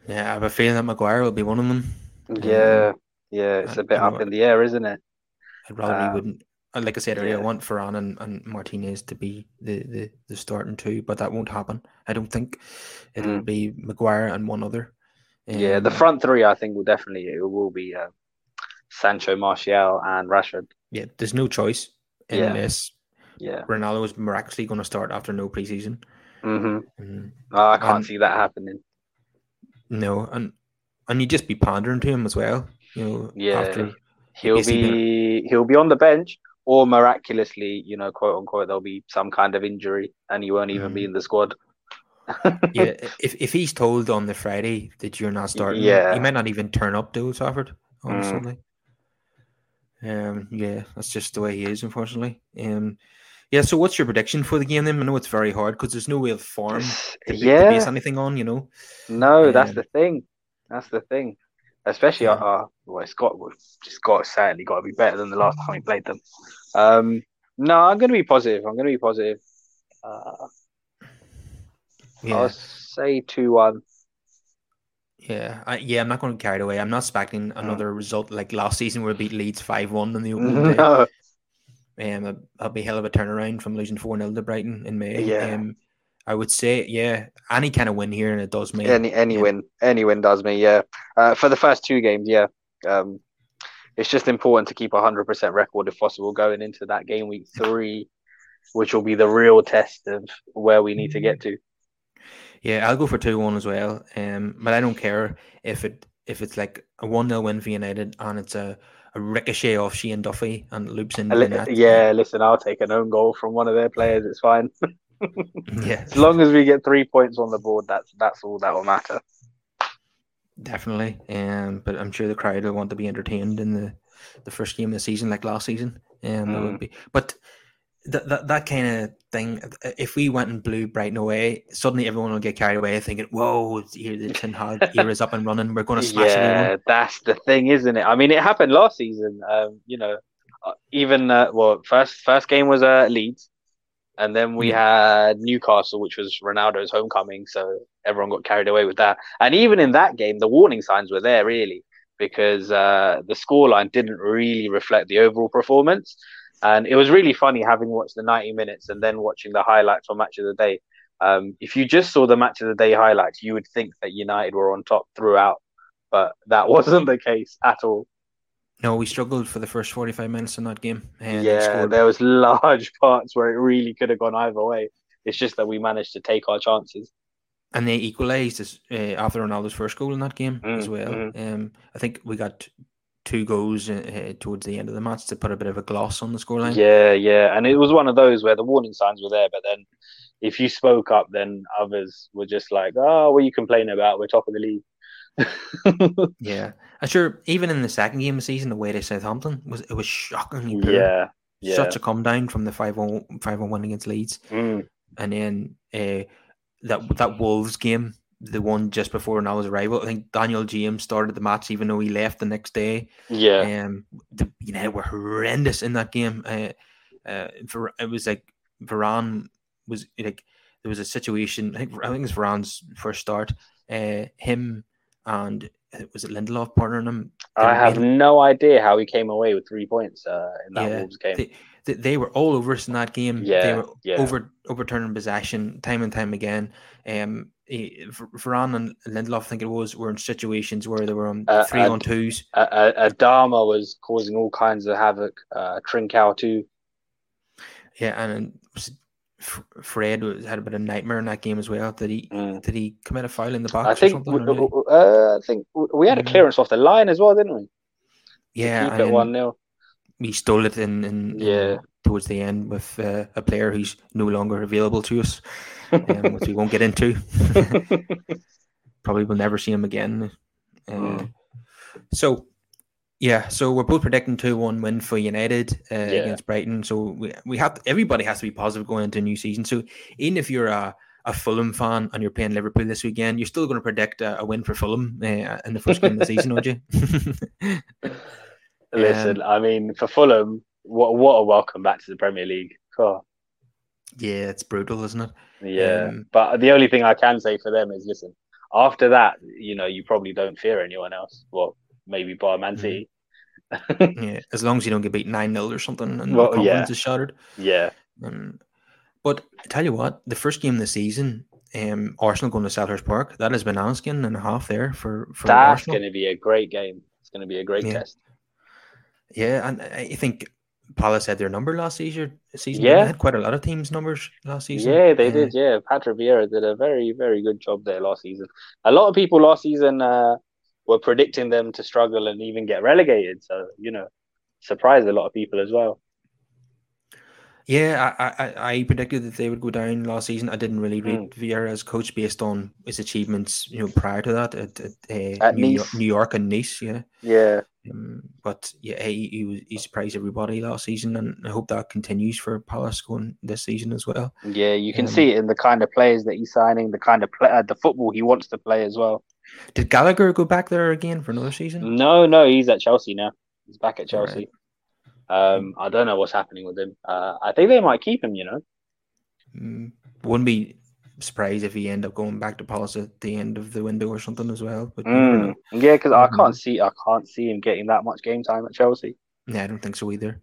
Yeah, I have a feeling that Maguire will be one of them. Yeah, um, yeah, it's a bit up in the air, isn't it? I probably um, wouldn't like I said earlier, yeah. I want Varane and, and Martinez to be the, the, the starting two, but that won't happen. I don't think it'll mm. be Maguire and one other. Um, yeah, the um, front three, I think, will definitely it will be uh, Sancho, Martial, and Rashford. Yeah, there's no choice unless yeah. Ronaldo is miraculously going to start after no preseason. Mm-hmm. Mm-hmm. Oh, I can't and, see that happening. No, and and you just be pandering to him as well. You know, yeah, after he'll be he'll be on the bench, or miraculously, you know, quote unquote, there'll be some kind of injury, and he won't even mm. be in the squad. yeah, if if he's told on the Friday that you're not starting, yeah, he might not even turn up to Trafford. Honestly, mm. um, yeah, that's just the way he is, unfortunately. Um, yeah. So, what's your prediction for the game then? I know it's very hard because there's no real form to, yeah. to base anything on. You know. No, um, that's the thing. That's the thing. Especially, uh, well, it's got, it's got certainly got to be better than the last time we played them. Um, no, I'm going to be positive. I'm going to be positive. Uh, yeah. I'll say two one. Yeah, I, yeah, I'm not going to carry it away. I'm not expecting mm. another mm. result like last season where we beat Leeds five one in the opening no. day. Um, that'll be hell of a turnaround from losing four 0 to Brighton in May. Yeah. Um, I would say, yeah, any kind of win here and it does me. Any any yeah. win, any win does me. Yeah, uh, for the first two games, yeah. Um, it's just important to keep a hundred percent record if possible going into that game week three, which will be the real test of where we need to get to. Yeah, I'll go for two one as well. Um, but I don't care if it if it's like a one 0 win for United and it's a, a ricochet off Shane Duffy and loops in. Li- yeah, listen, I'll take an own goal from one of their players. It's fine. yeah, as long as we get three points on the board, that's that's all that will matter. Definitely, um, but I'm sure the crowd will want to be entertained in the the first game of the season, like last season. Um, mm. would be, but that, that that kind of thing. If we went and blew Brighton away, suddenly everyone will get carried away thinking, "Whoa, here the Ten Hag era is up and running. We're going to smash yeah, everyone." that's the thing, isn't it? I mean, it happened last season. Um, you know, uh, even uh, well, first first game was uh, Leeds, and then we had Newcastle, which was Ronaldo's homecoming. So everyone got carried away with that. And even in that game, the warning signs were there really because uh, the scoreline didn't really reflect the overall performance. And it was really funny having watched the 90 minutes and then watching the highlights on Match of the Day. Um, if you just saw the Match of the Day highlights, you would think that United were on top throughout, but that wasn't the case at all. No, we struggled for the first 45 minutes in that game. And yeah, there was large parts where it really could have gone either way. It's just that we managed to take our chances. And they equalised uh, after Ronaldo's first goal in that game mm, as well. Mm. Um, I think we got two goals uh, towards the end of the match to put a bit of a gloss on the scoreline. Yeah, yeah, and it was one of those where the warning signs were there, but then if you spoke up, then others were just like, "Oh, what are you complaining about? We're top of the league." yeah, I'm sure. Even in the second game of the season, the way to Southampton was it was shockingly poor. Yeah, yeah. Such a come down from the 5-1 win against Leeds, mm. and then uh, that that Wolves game, the one just before Ronaldo's arrival. I think Daniel James started the match, even though he left the next day. Yeah, um, the United were horrendous in that game. Uh, uh, for it was like Varane was like there was a situation. I think I think it was Varane's first start. Uh, him and uh, was it Lindelof partnering him? I have no idea how he came away with three points uh, in that yeah, Wolves game. They, they, they, were all over us in that game. Yeah, they were yeah. over overturning possession time and time again. Um, Varane and Lindelof, I think it was, were in situations where they were on uh, three uh, on twos. Uh, Adama was causing all kinds of havoc. Uh, Trincao too. Yeah, and Fred had a bit of nightmare in that game as well. Did he? Mm. Did he commit a foul in the box? I think. We, uh, I think we had a mm. clearance off the line as well, didn't we? Yeah, keep it one 0 We stole it in, in, yeah in, towards the end with uh, a player who's no longer available to us, um, which we won't get into. Probably will never see him again. Uh, mm. So yeah, so we're both predicting two one win for United uh, yeah. against Brighton. So we we have to, everybody has to be positive going into a new season. So even if you're a a Fulham fan and you're playing Liverpool this weekend, you're still going to predict a, a win for Fulham uh, in the first game of the season, would you? Listen, um, I mean, for Fulham, what what a welcome back to the Premier League. Oh. Yeah, it's brutal, isn't it? Yeah, um, but the only thing I can say for them is, listen, after that, you know, you probably don't fear anyone else. Well, maybe by Man mm-hmm. City. yeah, as long as you don't get beat 9 0 or something and well, confidence yeah. is shattered. Yeah. Um, but I tell you what, the first game of the season, um, Arsenal going to Selhurst Park, that has been asking and a half there for, for That's going to be a great game. It's going to be a great yeah. test. Yeah, and I think Palace had their number last season. Season, Yeah. they had quite a lot of teams' numbers last season. Yeah, they Uh, did. Yeah, Patrick Vieira did a very, very good job there last season. A lot of people last season uh, were predicting them to struggle and even get relegated. So you know, surprised a lot of people as well. Yeah, I, I, I predicted that they would go down last season. I didn't really Hmm. rate Vieira as coach based on his achievements, you know, prior to that at, at, uh, At New, York, New York and Nice. Yeah, Yeah, um, but yeah, he he, was, he surprised everybody last season, and I hope that continues for Palace going this season as well. yeah, you can Um, see it in the kind of players that he's signing, the kind of play, uh, the football he wants to play as well. Did Gallagher go back there again for another season? No, no, he's at Chelsea now. He's back at All right. Chelsea. Um, I don't know what's happening with him. Uh, I think they might keep him. You know. Mm, wouldn't be surprised if he end up going back to Palace at the end of the window or something as well. But you know. Mm. Yeah, because I can't see, I can't see him getting that much game time at Chelsea. Yeah, I don't think so either.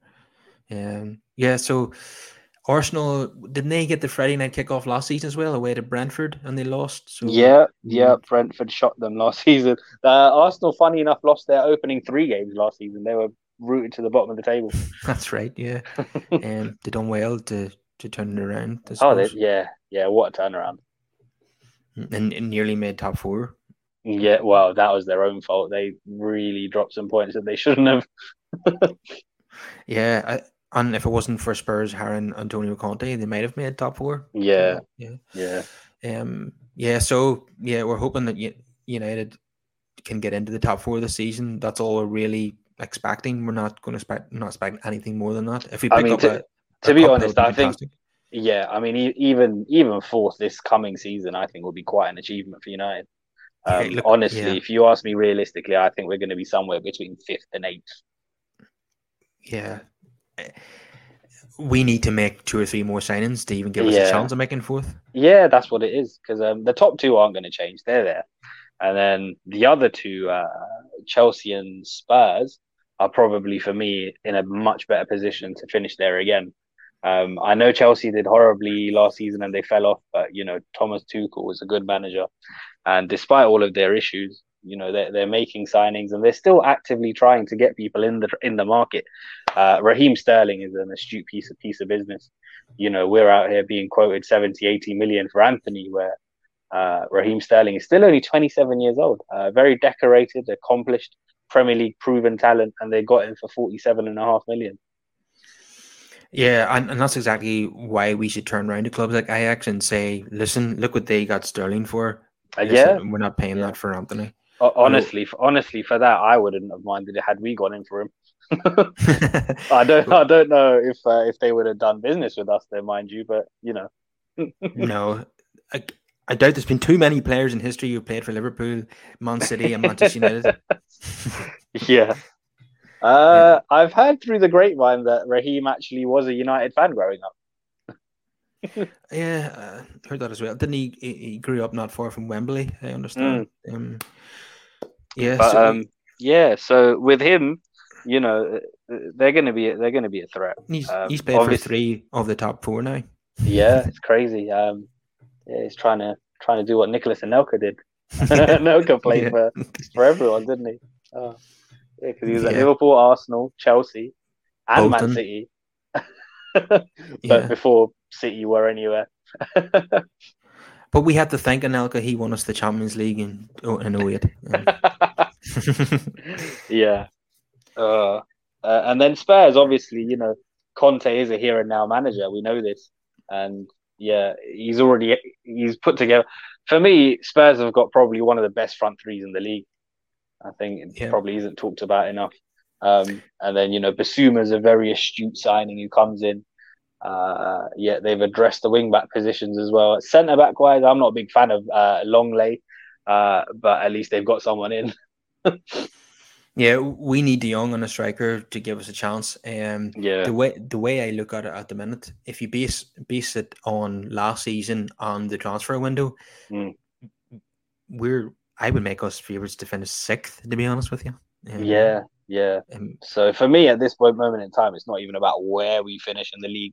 Um, yeah, so Arsenal didn't they get the Friday night kickoff last season as well away to Brentford and they lost. So Yeah, yeah. Brentford shot them last season. Uh, Arsenal, funny enough, lost their opening three games last season. They were rooted to the bottom of the table. that's right. Yeah, um, they done well to to turn it around. Oh, they, yeah, yeah. What a turnaround. and, and nearly made top four. Yeah, well, that was their own fault. They really dropped some points that they shouldn't have. Yeah, I, and if it wasn't for Spurs hiring Antonio Conte, they might have made top four. Yeah, yeah. yeah. Um, yeah, so yeah, we're hoping that United can get into the top four this season. That's all we're really expecting. We're not going to expect not expecting anything more than that. If we I pick mean, up to- a, a to be honest, I think- fantastic. Yeah, I mean, even even fourth this coming season, I think will be quite an achievement for United. Um, Hey, look, honestly, yeah. if you ask me realistically, I think we're going to be somewhere between fifth and eighth. yeah, we need to make two or three more signings to even give us Yeah. a chance of making fourth. Yeah, that's what it is. Because um, the top two aren't going to change; they're there, and then the other two, uh, Chelsea and Spurs, are probably for me in a much better position to finish there again. Um, I know Chelsea did horribly last season and they fell off, but you know Thomas Tuchel was a good manager, and despite all of their issues, you know they're they're making signings and they're still actively trying to get people in the in the market. Uh, Raheem Sterling is an astute piece of piece of business. You know we're out here being quoted 70, 80 million for Antony, where uh, Raheem Sterling is still only 27 years old, uh, very decorated, accomplished, Premier League proven talent, and they got him for 47 and a half million. Yeah, and, and that's exactly why we should turn around to clubs like Ajax and say, listen, look what they got Sterling for. Uh, Listen, yeah, we're not paying Yeah. that for Antony. Ho- honestly, f- honestly, for that, I wouldn't have minded it had we gone in for him. I don't, I don't know if uh, if they would have done business with us, there, mind you, but you know, no, I, I doubt there's been too many players in history who played for Liverpool, Man City, and Manchester United. yeah. Uh, I've heard through the grapevine that Raheem actually was a United fan growing up. Yeah, uh, heard that as well. Didn't he, he? He grew up not far from Wembley. I understand. Um, yeah, But so um, yeah, so with him, you know, uh, they're gonna be they're gonna be a threat. he's um, he's played for three of the top four now. Yeah, it's crazy. Um, yeah, he's trying to trying to do what Nicolas Anelka did. Anelka played Yeah. for for everyone, didn't he? Oh, yeah, because he was at Liverpool, Arsenal, Chelsea, and Man City. but Yeah. before City were anywhere. But we had to thank Anelka. He won us the Champions League in oh, in 08. Um, yeah. Uh, uh, and then Spurs, obviously, you know, Conte is a here and now manager. We know this, and yeah, he's already he's put together. For me, Spurs have got probably one of the best front threes in the league. I think it Yeah. probably isn't talked about enough. Um, and then you know, Bissouma's a very astute signing who comes in. Uh, yeah, they've addressed the wing back positions as well. Centre back wise, I'm not a big fan of uh, Lenglet, uh, but at least they've got someone in. yeah, we need De Jong on a striker to give us a chance. Um, Yeah, the way the way I look at it at the minute, if you base base it on last season on the transfer window, Mm. we're I would make us favourites to finish sixth. To be honest with you, Um, yeah, yeah. um, So for me, at this point, moment in time, it's not even about where we finish in the league.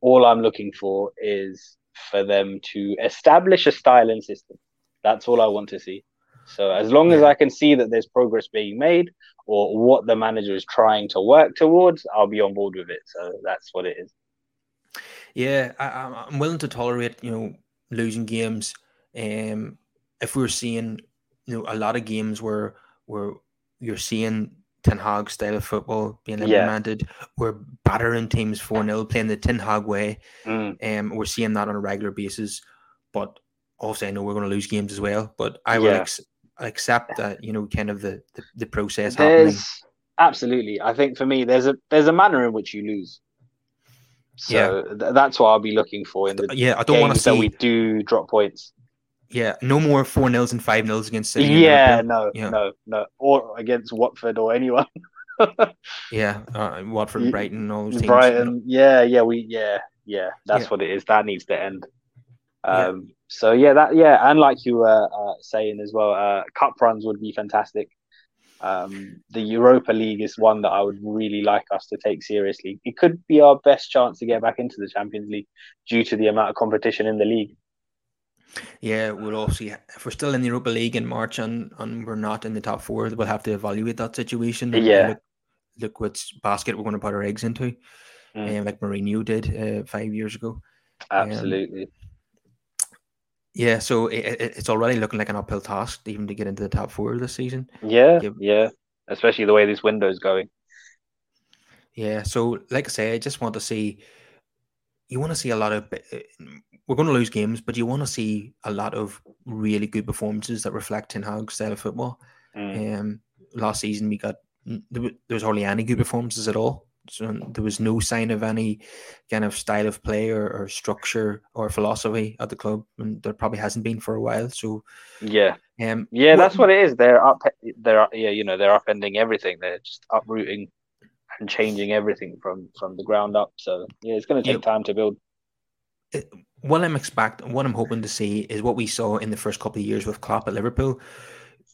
All I'm looking for is for them to establish a style and system. That's all I want to see. So as long as I can see that there's progress being made or what the manager is trying to work towards, I'll be on board with it. So that's what it is. Yeah, I, am willing to tolerate you know losing games. Um, if we're seeing you know a lot of games where where you're seeing Ten Hag style of football being implemented. Yeah. We're battering teams 4 0, playing the Ten Hag way. Mm. Um, we're seeing that on a regular basis. But obviously, I know we're going to lose games as well. But I will yeah. ex- accept that, you know, kind of the, the, the process there's, happening. Absolutely. I think for me, there's a there's a manner in which you lose. So yeah. th- that's what I'll be looking for in the yeah. I don't want to see that we do drop points. Yeah, no more four nils and five nils against City. Yeah, no, yeah. no, no, or against Watford or anyone. yeah, uh, Watford, Brighton, all those teams. Brighton, yeah, yeah, we, yeah, yeah, that's yeah. what it is. That needs to end. Um, yeah. So yeah, that yeah, and like you were uh, saying as well, uh, cup runs would be fantastic. Um, the Europa League is one that I would really like us to take seriously. It could be our best chance to get back into the Champions League due to the amount of competition in the league. Yeah, we'll obviously if we're still in the Europa League in March and, and we're not in the top four, we'll have to evaluate that situation. Yeah. Look, look which basket we're going to put our eggs into, mm. um, like Mourinho did uh, five years ago. Absolutely. Um, yeah, so it, it, it's already looking like an uphill task even to get into the top four this season. Yeah, yeah, yeah. especially the way this window is going. Yeah, so like I say, I just want to see. You want to see a lot of we're going to lose games, but you want to see a lot of really good performances that reflect Ten Hag's style of football. Mm. Um, last season we got there was hardly any good performances at all. So there was no sign of any kind of style of play or, or structure or philosophy at the club, and there probably hasn't been for a while. So yeah, um, yeah, that's what it is. They're up, they're yeah, you know, they're upending everything. They're just uprooting and changing everything from from the ground up. So yeah, it's going to take yeah. time to build. It, what I'm expecting, what I'm hoping to see is what we saw in the first couple of years with Klopp at Liverpool.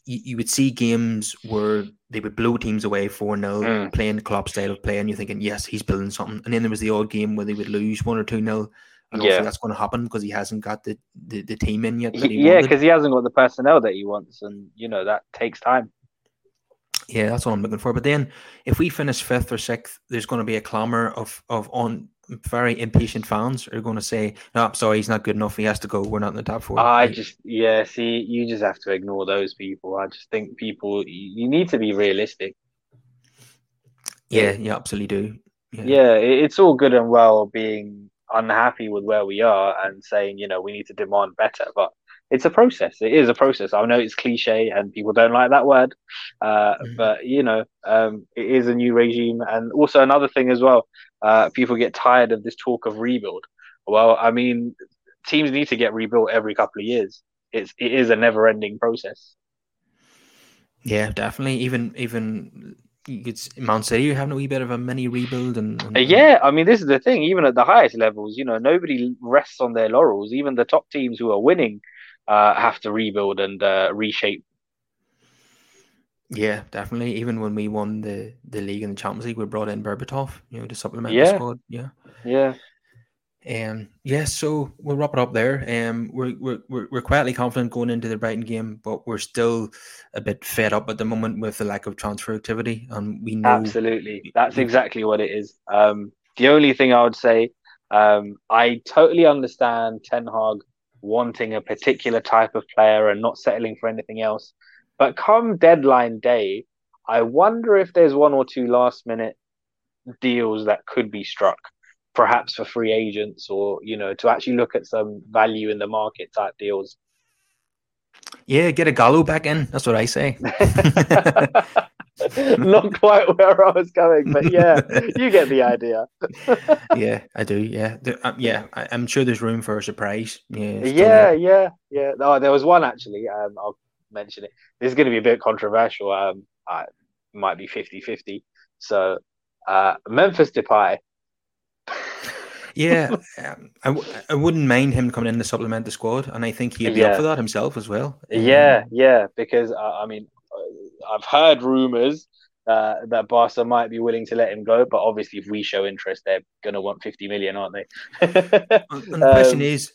You, you would see games where they would blow teams away 4 0, mm. playing Klopp style of play, and you're thinking, yes, he's building something. And then there was the odd game where they would lose 1 or 2 0. And yeah. that's going to happen because he hasn't got the, the, the team in yet. yeah, because he hasn't got the personnel that he wants. And, you know, that takes time. Yeah, that's what I'm looking for. But then, if we finish fifth or sixth, there's going to be a clamor of of on very impatient fans are going to say, "No, I'm sorry, he's not good enough. He has to go. We're not in the top four. I just, yeah. See, you just have to ignore those people. I just think people, you need to be realistic. Yeah, you absolutely do. Yeah. yeah, it's all good and well being unhappy with where we are and saying, you know, we need to demand better, but it's a process. It is a process. I know it's cliche and people don't like that word, uh, mm-hmm. but you know, um, it is a new regime. And also another thing as well, uh, people get tired of this talk of rebuild. Well, I mean, teams need to get rebuilt every couple of years. It's it is a never ending process. Yeah, definitely. Even even it's Man City having a wee bit of a mini rebuild and, and, yeah i mean this is the thing even at the highest levels you know nobody rests on their laurels even the top teams who are winning uh, have to rebuild and uh, reshape. Yeah, definitely. Even when we won the, the league and the Champions League, we brought in Berbatov, you know, to supplement yeah. the squad. Yeah, yeah. Um, yeah, so we'll wrap it up there. Um, we're, we're, we're, we're quietly confident going into the Brighton game, but we're still a bit fed up at the moment with the lack of transfer activity. And we know absolutely that's exactly what it is. Um, the only thing I would say, um, I totally understand Ten Hag wanting a particular type of player and not settling for anything else. But come deadline day, I wonder if there's one or two last minute deals that could be struck, perhaps for free agents or, you know, to actually look at some value in the market type deals. Yeah, get a Gallo back in. That's what I say. Not quite where I was going, but yeah, you get the idea. yeah, I do. Yeah, there, um, yeah, I, am sure there's room for a surprise. Yeah, yeah, yeah, yeah. Oh, there was one actually. Um, I'll mention it. This is going to be a bit controversial. Um, I might be 50-50. So, uh, Memphis Depay. yeah, um, I w- I wouldn't mind him coming in to supplement the squad, and I think he'd be yeah. up for that himself as well. Yeah, um, yeah, because uh, I mean, I've heard rumors uh, that Barca might be willing to let him go, but obviously, if we show interest, they're going to want 50 million, aren't they? and the question um, is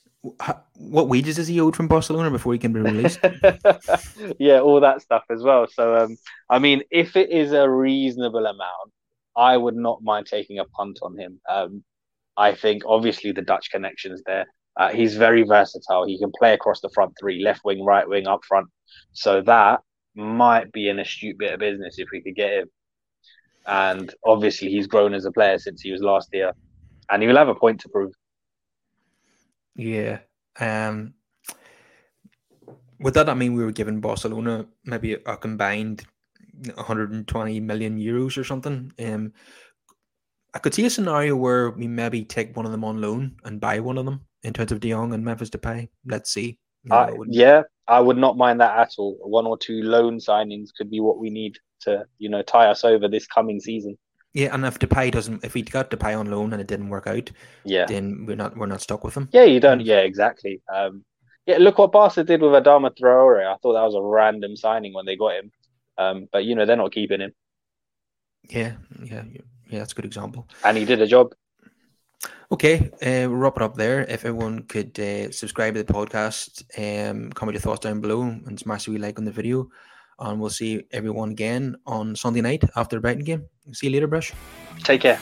what wages is he owed from Barcelona before he can be released? yeah, all that stuff as well. So, um, I mean, if it is a reasonable amount, I would not mind taking a punt on him. Um, I think obviously the Dutch connections there. Uh, he's very versatile. He can play across the front three, left wing, right wing, up front. So that might be an astute bit of business if we could get him. And obviously, he's grown as a player since he was last year, and he will have a point to prove. Yeah. Um, would that not mean we were giving Barcelona maybe a combined 120 million euros or something? Um, I could see a scenario where we maybe take one of them on loan and buy one of them in terms of De Jong and Memphis Depay. Let's see. uh, yeah, I would not mind that at all. One or two loan signings could be what we need to, you know, tie us over this coming season. Yeah, and if Depay doesn't, if we got Depay on loan and it didn't work out, yeah, then we're not we're not stuck with him. Yeah, you don't. Yeah, exactly. Um, yeah, look what Barca did with Adama Traore. I thought that was a random signing when they got him. Um, but you know they're not keeping him. Yeah, yeah, yeah. That's a good example. And he did a job. Okay, uh, we'll wrap it up there. If everyone could uh, subscribe to the podcast, um, comment your thoughts down below, and smash a wee like on the video. And we'll see everyone again on Sunday night after the Brighton game. See you later, Brush. Take care.